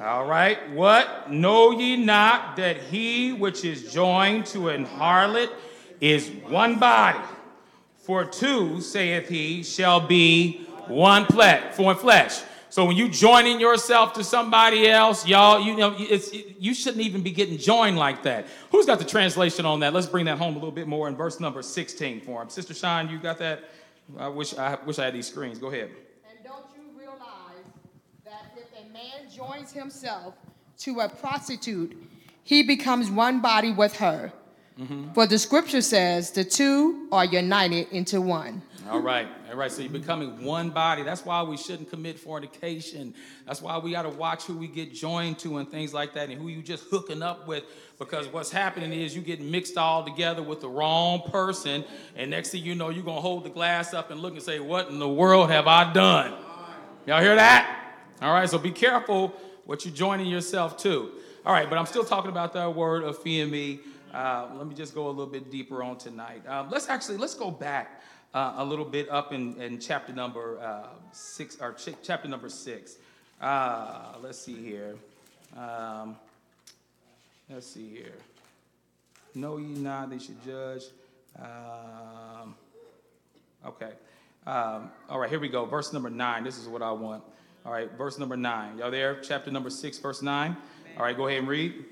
All right. What? Know ye not that he which is joined to an harlot is one body? For two, saith he, shall be one flesh, for flesh. So when you joining yourself to somebody else, y'all, you know, it's, it, you shouldn't even be getting joined like that. Who's got the translation on that? Let's bring that home a little bit more in verse number 16 for him. Sister Shine, you got that? I wish I wish I had these screens. Go ahead. And don't you realize that if a man joins himself to a prostitute, he becomes one body with her. Mm-hmm. For the scripture says the two are united into one. All right, all right. So you're becoming one body. That's why we shouldn't commit fornication. That's why we got to watch who we get joined to and things like that, and who you just hooking up with. Because what's happening is you get mixed all together with the wrong person, and next thing you know, you're gonna hold the glass up and look and say, "What in the world have I done?" Y'all hear that? All right. So be careful what you're joining yourself to. All right, but I'm still talking about that word of me. Uh, let me just go a little bit deeper on tonight. Uh, let's actually let's go back uh, a little bit up in, in chapter number uh, six or ch- chapter number six. Uh, let's see here. Um, let's see here. Know ye not they should judge. Um, okay. Um, all right, here we go. Verse number nine. This is what I want. All right, verse number nine. Y'all there? Chapter number six, verse nine. All right, go ahead and read.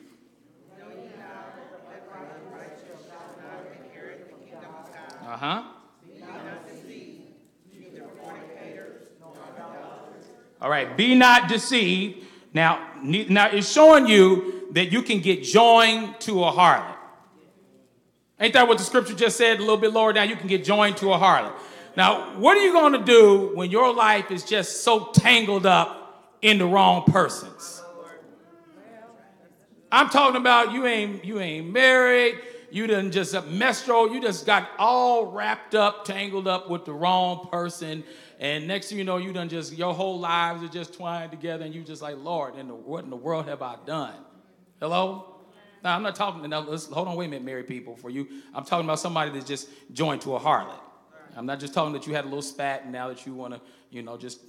Uh huh. All right, be not deceived. Now, now it's showing you that you can get joined to a harlot. Ain't that what the scripture just said a little bit lower down? You can get joined to a harlot. Now, what are you going to do when your life is just so tangled up in the wrong persons? I'm talking about you ain't you ain't married, you done just messed you just got all wrapped up, tangled up with the wrong person, and next thing you know, you done just your whole lives are just twined together, and you just like, Lord, in the, what in the world have I done? Hello? Now I'm not talking. Now let's hold on, wait a minute, married people. For you, I'm talking about somebody that's just joined to a harlot. I'm not just talking that you had a little spat and now that you want to, you know, just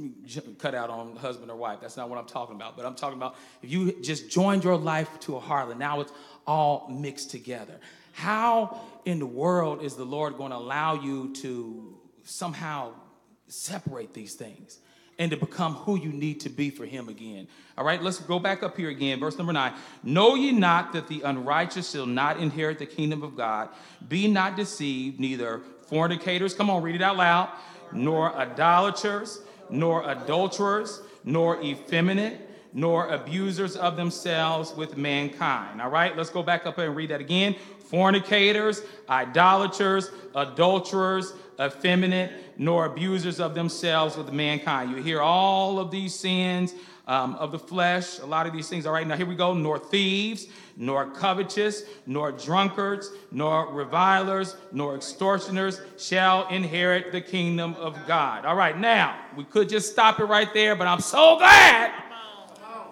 cut out on husband or wife. That's not what I'm talking about. But I'm talking about if you just joined your life to a harlot, now it's all mixed together. How in the world is the Lord going to allow you to somehow separate these things and to become who you need to be for him again. All right, let's go back up here again. Verse number nine. Know ye not that the unrighteous shall not inherit the kingdom of God? Be not deceived, neither fornicators, come on, read it out loud, nor idolaters, nor adulterers, nor effeminate, nor abusers of themselves with mankind. All right, let's go back up and read that again. Fornicators, idolaters, adulterers, effeminate, nor abusers of themselves with mankind. You hear all of these sins um, of the flesh, a lot of these things. All right, now here we go. Nor thieves, nor covetous, nor drunkards, nor revilers, nor extortioners shall inherit the kingdom of God. All right, now we could just stop it right there, but I'm so glad.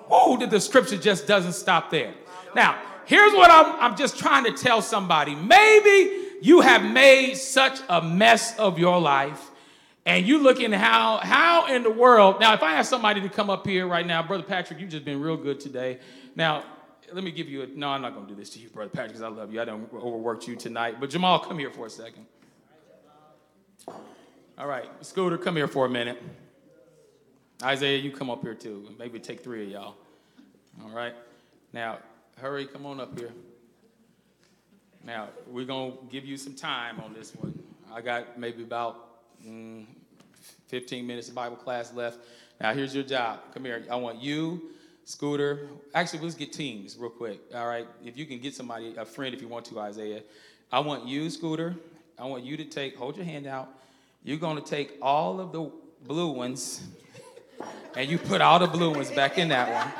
Oh, that the scripture just doesn't stop there. Now, here's what I'm, I'm just trying to tell somebody. Maybe you have made such a mess of your life and you looking how how in the world now if i have somebody to come up here right now brother patrick you've just been real good today. Now let me give you a no i'm not going to do this to you brother patrick because i love you. I don't overwork you tonight. But jamal come here for a second. All right scooter come here for a minute. Isaiah you come up here too. Maybe take three of y'all. All right. Now hurry come on up here. Now, we're going to give you some time on this one. I got maybe about mm, 15 minutes of Bible class left. Now, here's your job. Come here. I want you, Scooter. Actually, let's get teams real quick. All right. If you can get somebody, a friend, if you want to, Isaiah. I want you, Scooter. I want you to take, hold your hand out. You're going to take all of the blue ones and you put all the blue ones back in that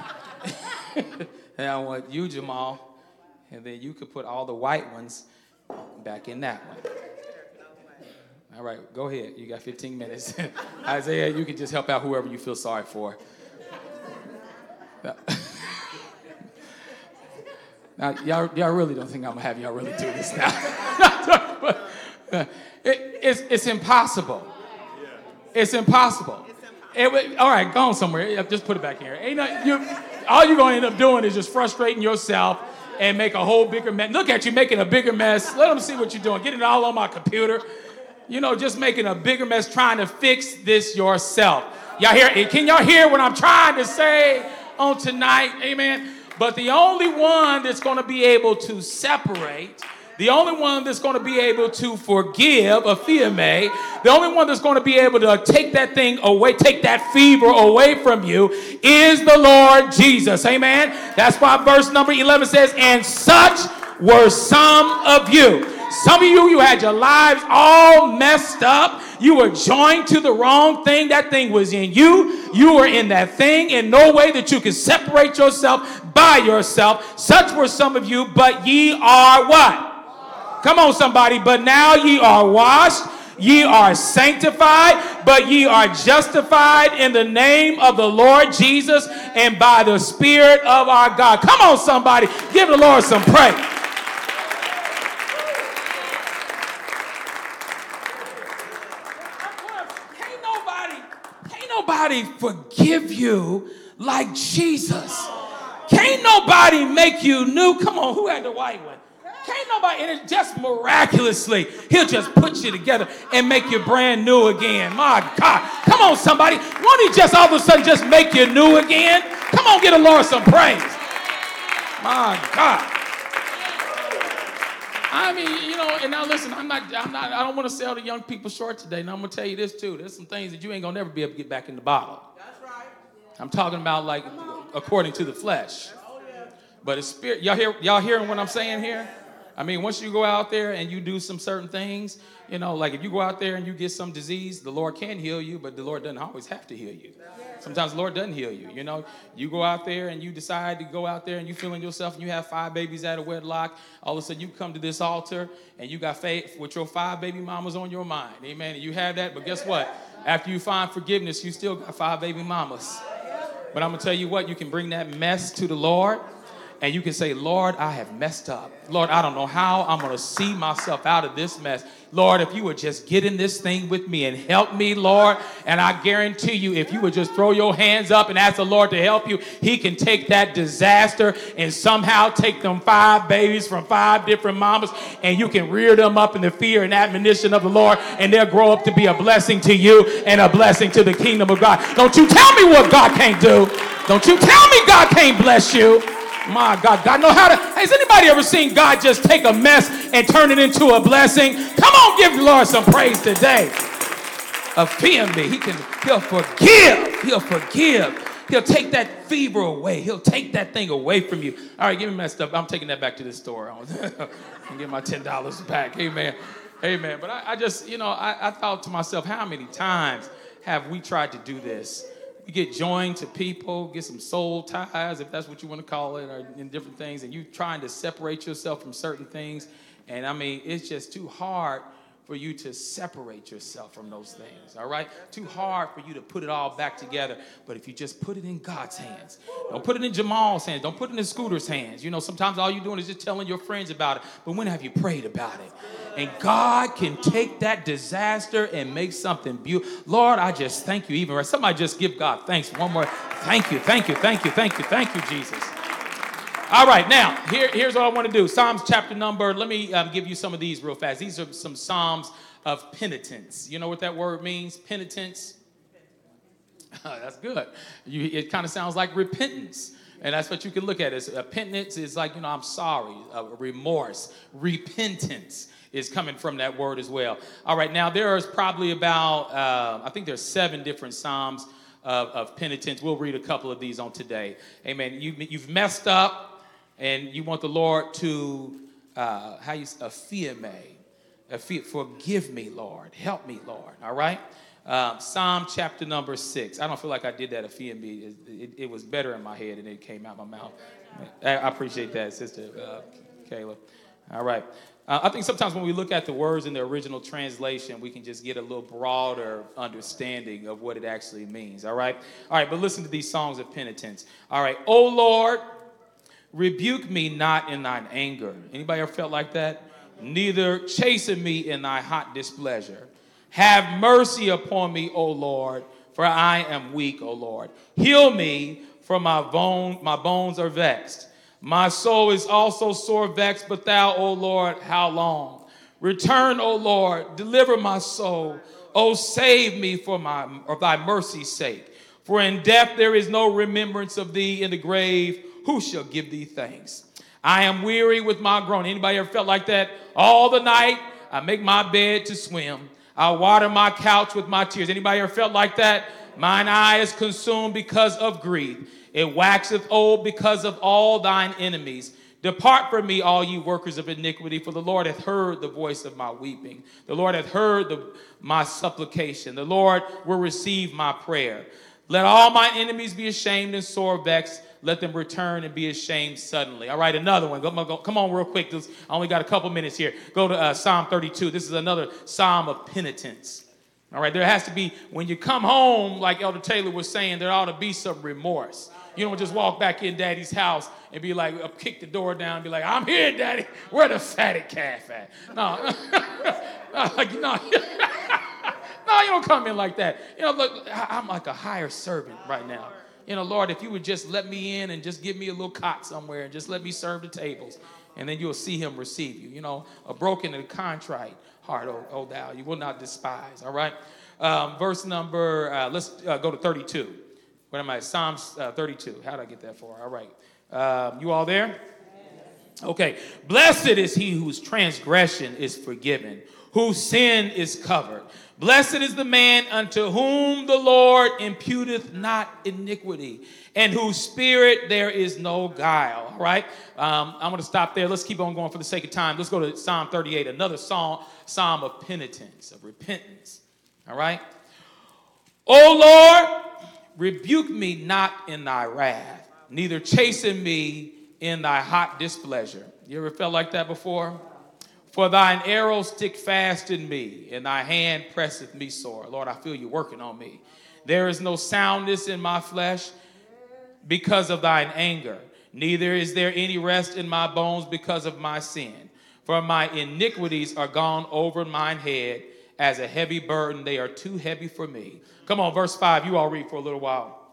one. and I want you, Jamal and then you could put all the white ones back in that one. All right, go ahead. You got 15 minutes. Isaiah, you can just help out whoever you feel sorry for. now, y'all, y'all really don't think I'm gonna have y'all really do this now. but, uh, it, it's, it's impossible. It's impossible. It, all right, go on somewhere. Just put it back here. Ain't no, you, all you're gonna end up doing is just frustrating yourself and make a whole bigger mess. Look at you making a bigger mess. Let them see what you're doing. Get it all on my computer. You know, just making a bigger mess, trying to fix this yourself. Y'all hear? Can y'all hear what I'm trying to say on tonight? Amen. But the only one that's going to be able to separate the only one that's going to be able to forgive aphiemi, the only one that's going to be able to take that thing away, take that fever away from you, is the Lord Jesus. Amen. That's why verse number 11 says, And such were some of you. Some of you, you had your lives all messed up. You were joined to the wrong thing. That thing was in you. You were in that thing in no way that you could separate yourself by yourself. Such were some of you, but ye are what? Come on, somebody. But now ye are washed, ye are sanctified, but ye are justified in the name of the Lord Jesus and by the Spirit of our God. Come on, somebody. Give the Lord some praise. Can't nobody, can't nobody forgive you like Jesus. Can't nobody make you new. Come on, who had the white one? Can't nobody, and it just miraculously, he'll just put you together and make you brand new again. My God. Come on, somebody. Won't he just all of a sudden just make you new again? Come on, get the Lord some praise. My God. I mean, you know, and now listen, I'm not, I'm not, I don't want to sell the young people short today. Now I'm gonna tell you this too. There's some things that you ain't gonna never be able to get back in the bottle. That's right. I'm talking about like according to the flesh. But it's spirit. Y'all hear y'all hearing what I'm saying here? I mean, once you go out there and you do some certain things, you know, like if you go out there and you get some disease, the Lord can heal you, but the Lord doesn't always have to heal you. Sometimes the Lord doesn't heal you. You know, you go out there and you decide to go out there and you feeling yourself and you have five babies out of wedlock. All of a sudden you come to this altar and you got faith with your five baby mamas on your mind. Amen. And you have that, but guess what? After you find forgiveness, you still got five baby mamas. But I'm gonna tell you what, you can bring that mess to the Lord and you can say, Lord, I have messed up. Lord, I don't know how I'm going to see myself out of this mess. Lord, if you would just get in this thing with me and help me, Lord, and I guarantee you, if you would just throw your hands up and ask the Lord to help you, He can take that disaster and somehow take them five babies from five different mamas and you can rear them up in the fear and admonition of the Lord, and they'll grow up to be a blessing to you and a blessing to the kingdom of God. Don't you tell me what God can't do. Don't you tell me God can't bless you. My God, God know how to. Has anybody ever seen God just take a mess and turn it into a blessing? Come on, give the Lord some praise today. Offend me. He can, he'll forgive. He'll forgive. He'll take that fever away. He'll take that thing away from you. All right, give me my stuff. I'm taking that back to the store. and get my $10 back. Amen. Amen. But I, I just, you know, I, I thought to myself, how many times have we tried to do this? You get joined to people, get some soul ties, if that's what you want to call it, or in different things, and you're trying to separate yourself from certain things. And I mean, it's just too hard for you to separate yourself from those things, all right? Too hard for you to put it all back together. But if you just put it in God's hands, don't put it in Jamal's hands, don't put it in Scooter's hands. You know, sometimes all you're doing is just telling your friends about it. But when have you prayed about it? And God can take that disaster and make something beautiful. Lord, I just thank you. Even right, somebody just give God thanks one more. Thank you, thank you, thank you, thank you, thank you, Jesus. All right, now, here, here's what I want to do. Psalms chapter number, let me um, give you some of these real fast. These are some Psalms of penitence. You know what that word means? Penitence? that's good. You, it kind of sounds like repentance. And that's what you can look at as uh, penitence is like, you know, I'm sorry, uh, remorse, repentance is coming from that word as well. All right, now there is probably about, uh, I think there's seven different Psalms of, of, penitence. We'll read a couple of these on today. Amen. You, you've messed up and you want the Lord to, uh, how you, aphiemi, forgive me, Lord, help me, Lord, all right? Um, Psalm chapter number six. I don't feel like I did that aphiemi. It, it, it, was better in my head than it came out my mouth. I, I appreciate that, Sister uh, Kayla. All right. Uh, I think sometimes when we look at the words in the original translation, we can just get a little broader understanding of what it actually means. All right? All right, but listen to these songs of penitence. All right. Oh Lord, Rebuke me not in thine anger. Anybody ever felt like that? Neither chasten me in thy hot displeasure. Have mercy upon me, O Lord, for I am weak, O Lord. Heal me, for my bone, my bones are vexed. My soul is also sore vexed, but thou, O Lord, how long? Return, O Lord, deliver my soul. O save me for my of thy mercy's sake. For in death there is no remembrance of thee in the grave who shall give thee thanks? I am weary with my groaning. Anybody ever felt like that? All the night I make my bed to swim. I water my couch with my tears. Anybody ever felt like that? Mine eye is consumed because of grief. It waxeth old because of all thine enemies. Depart from me, all you workers of iniquity, for the Lord hath heard the voice of my weeping. The Lord hath heard the, my supplication. The Lord will receive my prayer. Let all my enemies be ashamed and sore vexed let them return and be ashamed suddenly. All right, another one. Come on, real quick. I only got a couple minutes here. Go to uh, Psalm 32. This is another psalm of penitence. All right, there has to be, when you come home, like Elder Taylor was saying, there ought to be some remorse. You don't just walk back in daddy's house and be like, uh, kick the door down and be like, I'm here, daddy. Where the fatted calf at? No. like, no. no, you don't come in like that. You know, look, I'm like a higher servant right now you know, Lord, if you would just let me in and just give me a little cot somewhere and just let me serve the tables, and then you'll see him receive you. You know, a broken and contrite heart, oh, oh thou, you will not despise. All right. Um, verse number, uh, let's uh, go to 32. What am I? Psalms uh, 32. How did I get that for? All right. Um, you all there? Okay. Blessed is he whose transgression is forgiven, whose sin is covered. Blessed is the man unto whom the Lord imputeth not iniquity, and whose spirit there is no guile. All right, um, I'm going to stop there. Let's keep on going for the sake of time. Let's go to Psalm 38, another psalm, psalm of penitence, of repentance. All right. O Lord, rebuke me not in thy wrath, neither chasten me in thy hot displeasure. You ever felt like that before? For thine arrows stick fast in me, and thy hand presseth me sore. Lord, I feel you working on me. There is no soundness in my flesh because of thine anger, Neither is there any rest in my bones because of my sin. For my iniquities are gone over mine head. As a heavy burden, they are too heavy for me. Come on, verse 5. You all read for a little while.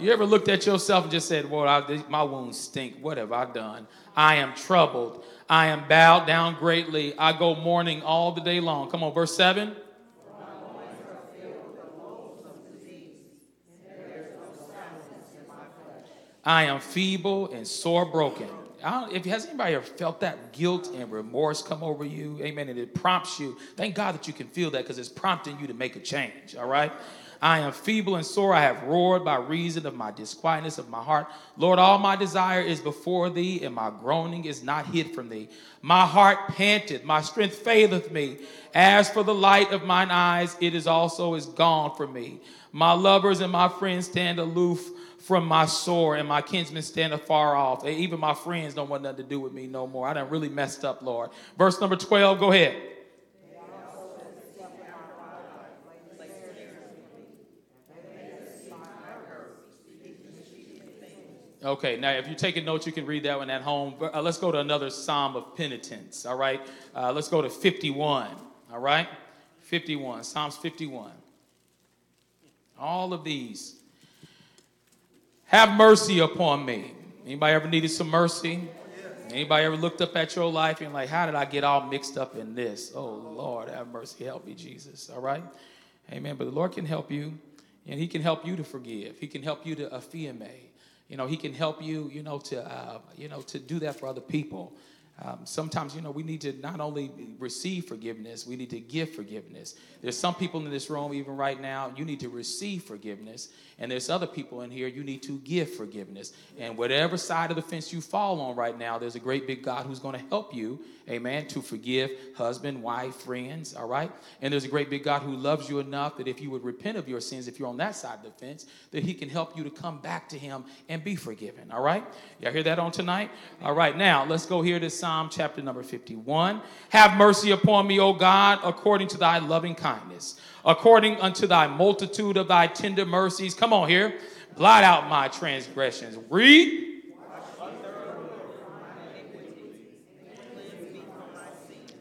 You ever looked at yourself and just said, Well, I, my wounds stink. What have I done? I am troubled. I am bowed down greatly. I go mourning all the day long. Come on, verse 7. I am feeble and sore broken. if has anybody ever felt that guilt and remorse come over you, amen, and it prompts you. Thank God that you can feel that because it's prompting you to make a change. All right. I am feeble and sore. I have roared by reason of my disquietness of my heart. Lord, all my desire is before thee, and my groaning is not hid from thee. My heart panteth, my strength faileth me. As for the light of mine eyes, it is also is gone from me. My lovers and my friends stand aloof from my sore, and my kinsmen stand afar off. Even my friends don't want nothing to do with me no more. I done really messed up, Lord. Verse number 12, go ahead. Okay, now if you're taking notes, you can read that one at home. Uh, let's go to another psalm of penitence, all right? Uh, let's go to 51, all right? 51, Psalms 51. All of these. Have mercy upon me. Anybody ever needed some mercy? Anybody ever looked up at your life and like, how did I get all mixed up in this? Oh Lord, have mercy, help me, Jesus. All right? Amen. But the Lord can help you, and He can help you to forgive. He can help you to aphiemi. You know, he can help you, you know, to, uh, you know, to do that for other people. Um, sometimes, you know, we need to not only receive forgiveness, we need to give forgiveness. There's some people in this room, even right now, you need to receive forgiveness. And there's other people in here, you need to give forgiveness. And whatever side of the fence you fall on right now, there's a great big God who's going to help you, amen, to forgive husband, wife, friends, all right? And there's a great big God who loves you enough that if you would repent of your sins, if you're on that side of the fence, that he can help you to come back to him and be forgiven, all right? Y'all hear that on tonight? All right, now let's go here to Psalm chapter number 51. Have mercy upon me, O God, according to thy loving kindness, according unto thy multitude of thy tender mercies. Come on here. Blot out my transgressions. Read.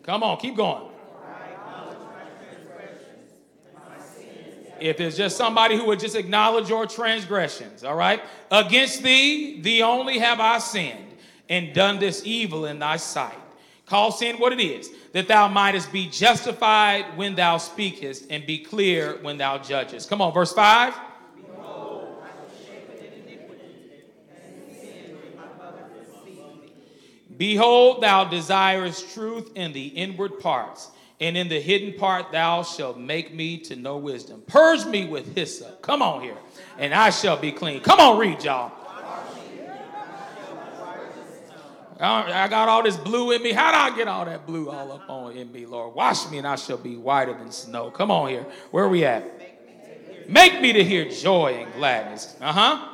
Come on, keep going. If there's just somebody who would just acknowledge your transgressions, all right? Against thee, thee only have I sinned and done this evil in thy sight. Call sin what it is, that thou mightest be justified when thou speakest and be clear when thou judgest. Come on, verse 5. Behold, thou desirest truth in the inward parts, and in the hidden part thou shalt make me to know wisdom. Purge me with hyssop. Come on here, and I shall be clean. Come on, read, y'all. I got all this blue in me. How do I get all that blue all up on in me, Lord? Wash me and I shall be whiter than snow. Come on here. Where are we at? Make me to hear joy and gladness. Uh huh.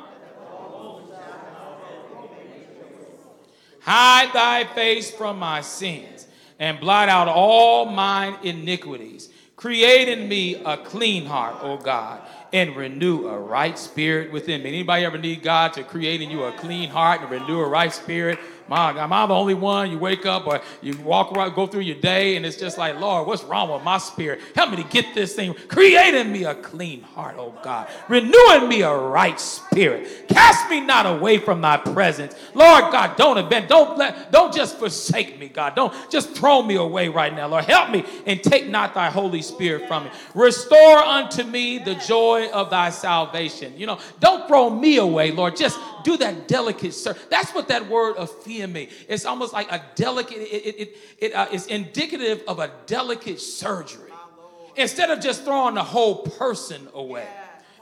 Hide thy face from my sins and blot out all mine iniquities. Create in me a clean heart, O God, and renew a right spirit within me. Anybody ever need God to create in you a clean heart and renew a right spirit? My, am I the only one? You wake up or you walk around, go through your day, and it's just like, Lord, what's wrong with my spirit? Help me to get this thing. Create in me a clean heart, oh God. Renewing me a right spirit. Cast me not away from thy presence. Lord God, don't abandon, don't let, don't just forsake me, God. Don't just throw me away right now, Lord. Help me and take not thy Holy Spirit from me. Restore unto me the joy of thy salvation. You know, don't throw me away, Lord. Just do that delicate sir. That's what that word of me. It's almost like a delicate, it, it, it, it uh, is indicative of a delicate surgery. Instead of just throwing the whole person away.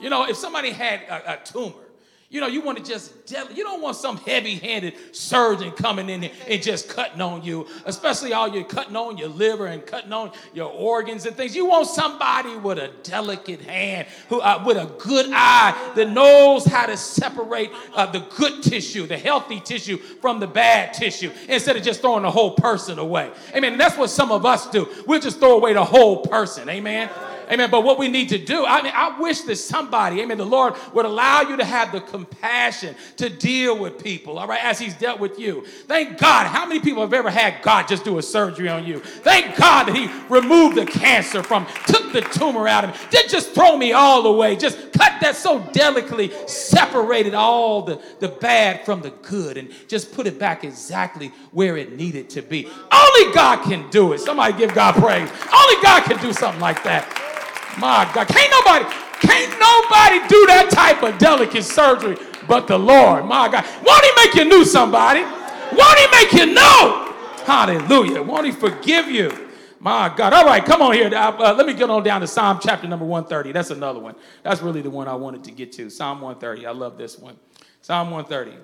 You know, if somebody had a, a tumor, you know, you want to just, you don't want some heavy handed surgeon coming in and just cutting on you, especially all you're cutting on your liver and cutting on your organs and things. You want somebody with a delicate hand, who, uh, with a good eye that knows how to separate uh, the good tissue, the healthy tissue, from the bad tissue instead of just throwing the whole person away. Amen. And that's what some of us do. We'll just throw away the whole person. Amen. Amen. But what we need to do, I mean, I wish that somebody, amen, the Lord would allow you to have the compassion to deal with people, all right, as He's dealt with you. Thank God. How many people have ever had God just do a surgery on you? Thank God that He removed the cancer from, took the tumor out of me, didn't just throw me all away, just cut that so delicately, separated all the, the bad from the good, and just put it back exactly where it needed to be. Only God can do it. Somebody give God praise. Only God can do something like that. My God, can't nobody, can't nobody do that type of delicate surgery but the Lord. My God, won't He make you new, somebody? Won't He make you know? Hallelujah. Won't He forgive you? My God. All right, come on here. Uh, uh, let me get on down to Psalm chapter number 130. That's another one. That's really the one I wanted to get to. Psalm 130. I love this one. Psalm 130.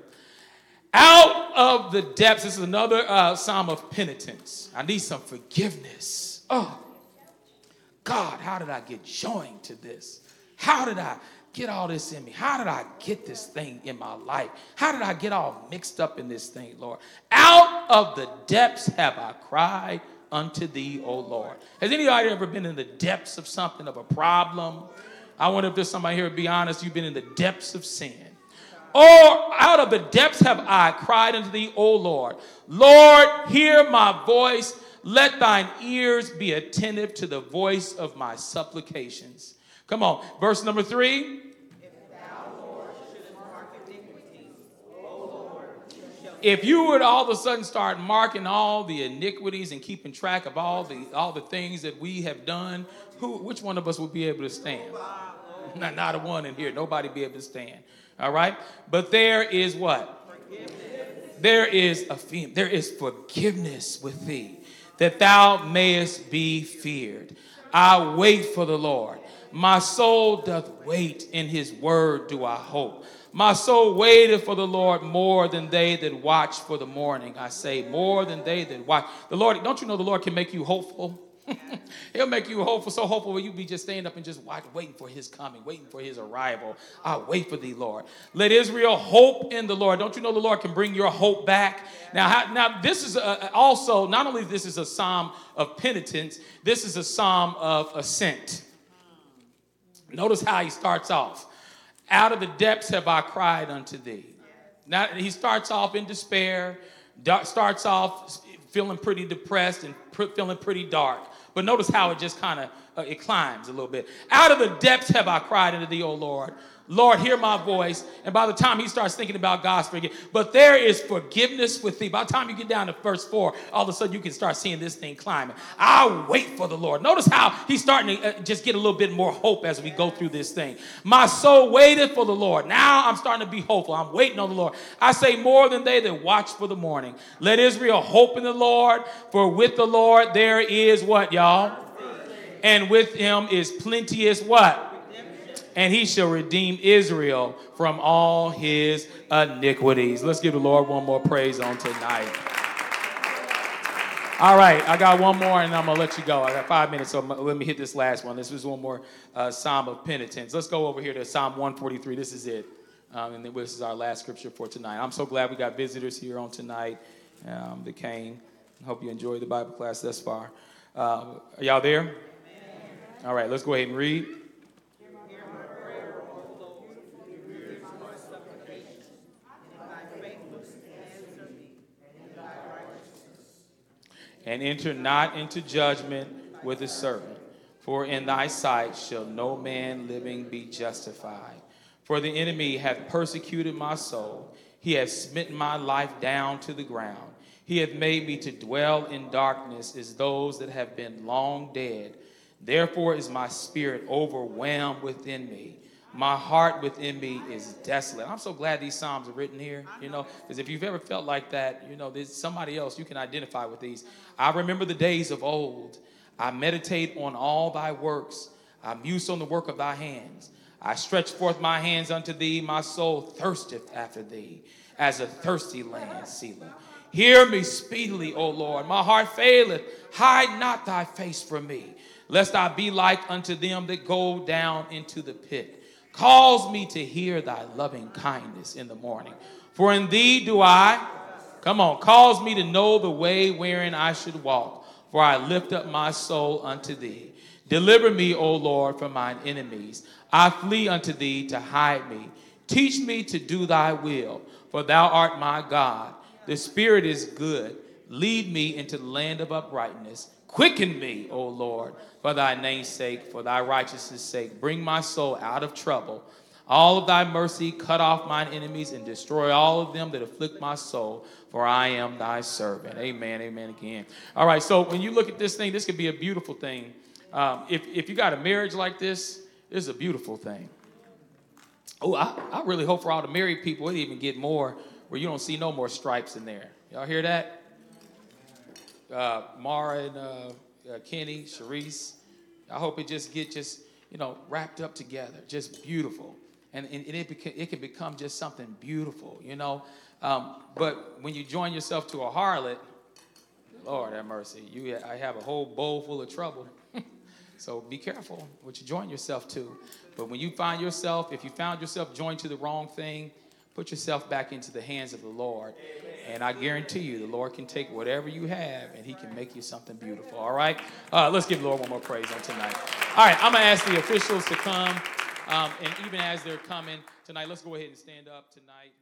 Out of the depths, this is another uh, psalm of penitence. I need some forgiveness. Oh, God, how did I get joined to this? How did I get all this in me? How did I get this thing in my life? How did I get all mixed up in this thing, Lord? Out of the depths have I cried unto thee, O Lord. Has anybody ever been in the depths of something, of a problem? I wonder if there's somebody here, be honest, you've been in the depths of sin. Or out of the depths have I cried unto thee, O Lord. Lord, hear my voice. Let thine ears be attentive to the voice of my supplications. Come on, verse number three. If thou shouldn't mark iniquities, Lord. If you would all of a sudden start marking all the iniquities and keeping track of all the all the things that we have done, who which one of us would be able to stand? Not, not a one in here. Nobody be able to stand. All right? But there is what? There is a there is forgiveness with thee, that thou mayest be feared. I wait for the Lord. My soul doth wait in his word do I hope. My soul waited for the Lord more than they that watch for the morning. I say, more than they that watch. The Lord, don't you know the Lord can make you hopeful? He'll make you hopeful, so hopeful where you be just staying up and just watch, waiting for his coming, waiting for his arrival. I wait for thee, Lord. Let Israel hope in the Lord. Don't you know the Lord can bring your hope back? Now, how, now this is a, also not only this is a psalm of penitence, this is a psalm of ascent. Notice how he starts off. Out of the depths have I cried unto thee. Now he starts off in despair, starts off feeling pretty depressed and feeling pretty dark. But notice how it just kind of uh, it climbs a little bit. Out of the depths have I cried unto thee, O Lord. Lord, hear my voice. And by the time he starts thinking about God's forgiveness, but there is forgiveness with thee. By the time you get down to verse four, all of a sudden you can start seeing this thing climbing. I'll wait for the Lord. Notice how he's starting to uh, just get a little bit more hope as we go through this thing. My soul waited for the Lord. Now I'm starting to be hopeful. I'm waiting on the Lord. I say more than they that watch for the morning. Let Israel hope in the Lord, for with the Lord there is what, y'all? And with him is plenteous what? And he shall redeem Israel from all his iniquities. Let's give the Lord one more praise on tonight. All right, I got one more and I'm going to let you go. I got five minutes, so let me hit this last one. This is one more uh, Psalm of penitence. Let's go over here to Psalm 143. This is it. Um, and this is our last scripture for tonight. I'm so glad we got visitors here on tonight um, that came. Hope you enjoyed the Bible class thus far. Uh, are y'all there? All right, let's go ahead and read. And enter not into judgment with a servant. For in thy sight shall no man living be justified. For the enemy hath persecuted my soul. He hath smitten my life down to the ground. He hath made me to dwell in darkness as those that have been long dead. Therefore is my spirit overwhelmed within me my heart within me is desolate. I'm so glad these Psalms are written here, you know, because if you've ever felt like that, you know, there's somebody else you can identify with these. I remember the days of old. I meditate on all thy works. I muse on the work of thy hands. I stretch forth my hands unto thee. My soul thirsteth after thee, as a thirsty land, Selah. Hear me speedily, O Lord. My heart faileth. Hide not thy face from me, lest I be like unto them that go down into the pit. Cause me to hear thy loving kindness in the morning. For in thee do I, come on, cause me to know the way wherein I should walk. For I lift up my soul unto thee. Deliver me, O Lord, from mine enemies. I flee unto thee to hide me. Teach me to do thy will, for thou art my God. The Spirit is good. Lead me into the land of uprightness. Quicken me, O Lord, for thy name's sake, for thy righteousness' sake. Bring my soul out of trouble. All of thy mercy, cut off mine enemies and destroy all of them that afflict my soul, for I am thy servant. Amen, amen again. All right, so when you look at this thing, this could be a beautiful thing. Um, if, if you got a marriage like this, this is a beautiful thing. Oh, I, I really hope for all the married people, it even get more where you don't see no more stripes in there. Y'all hear that? Uh, Mara and uh, uh, Kenny, Sharice, I hope it just get just, you know, wrapped up together, just beautiful. And, and it, beca- it can become just something beautiful, you know. Um, but when you join yourself to a harlot, Lord have mercy, you I have a whole bowl full of trouble. so be careful what you join yourself to. But when you find yourself, if you found yourself joined to the wrong thing, put yourself back into the hands of the Lord. And I guarantee you, the Lord can take whatever you have and He can make you something beautiful. All right? Uh, let's give the Lord one more praise on tonight. All right, I'm going to ask the officials to come. Um, and even as they're coming tonight, let's go ahead and stand up tonight.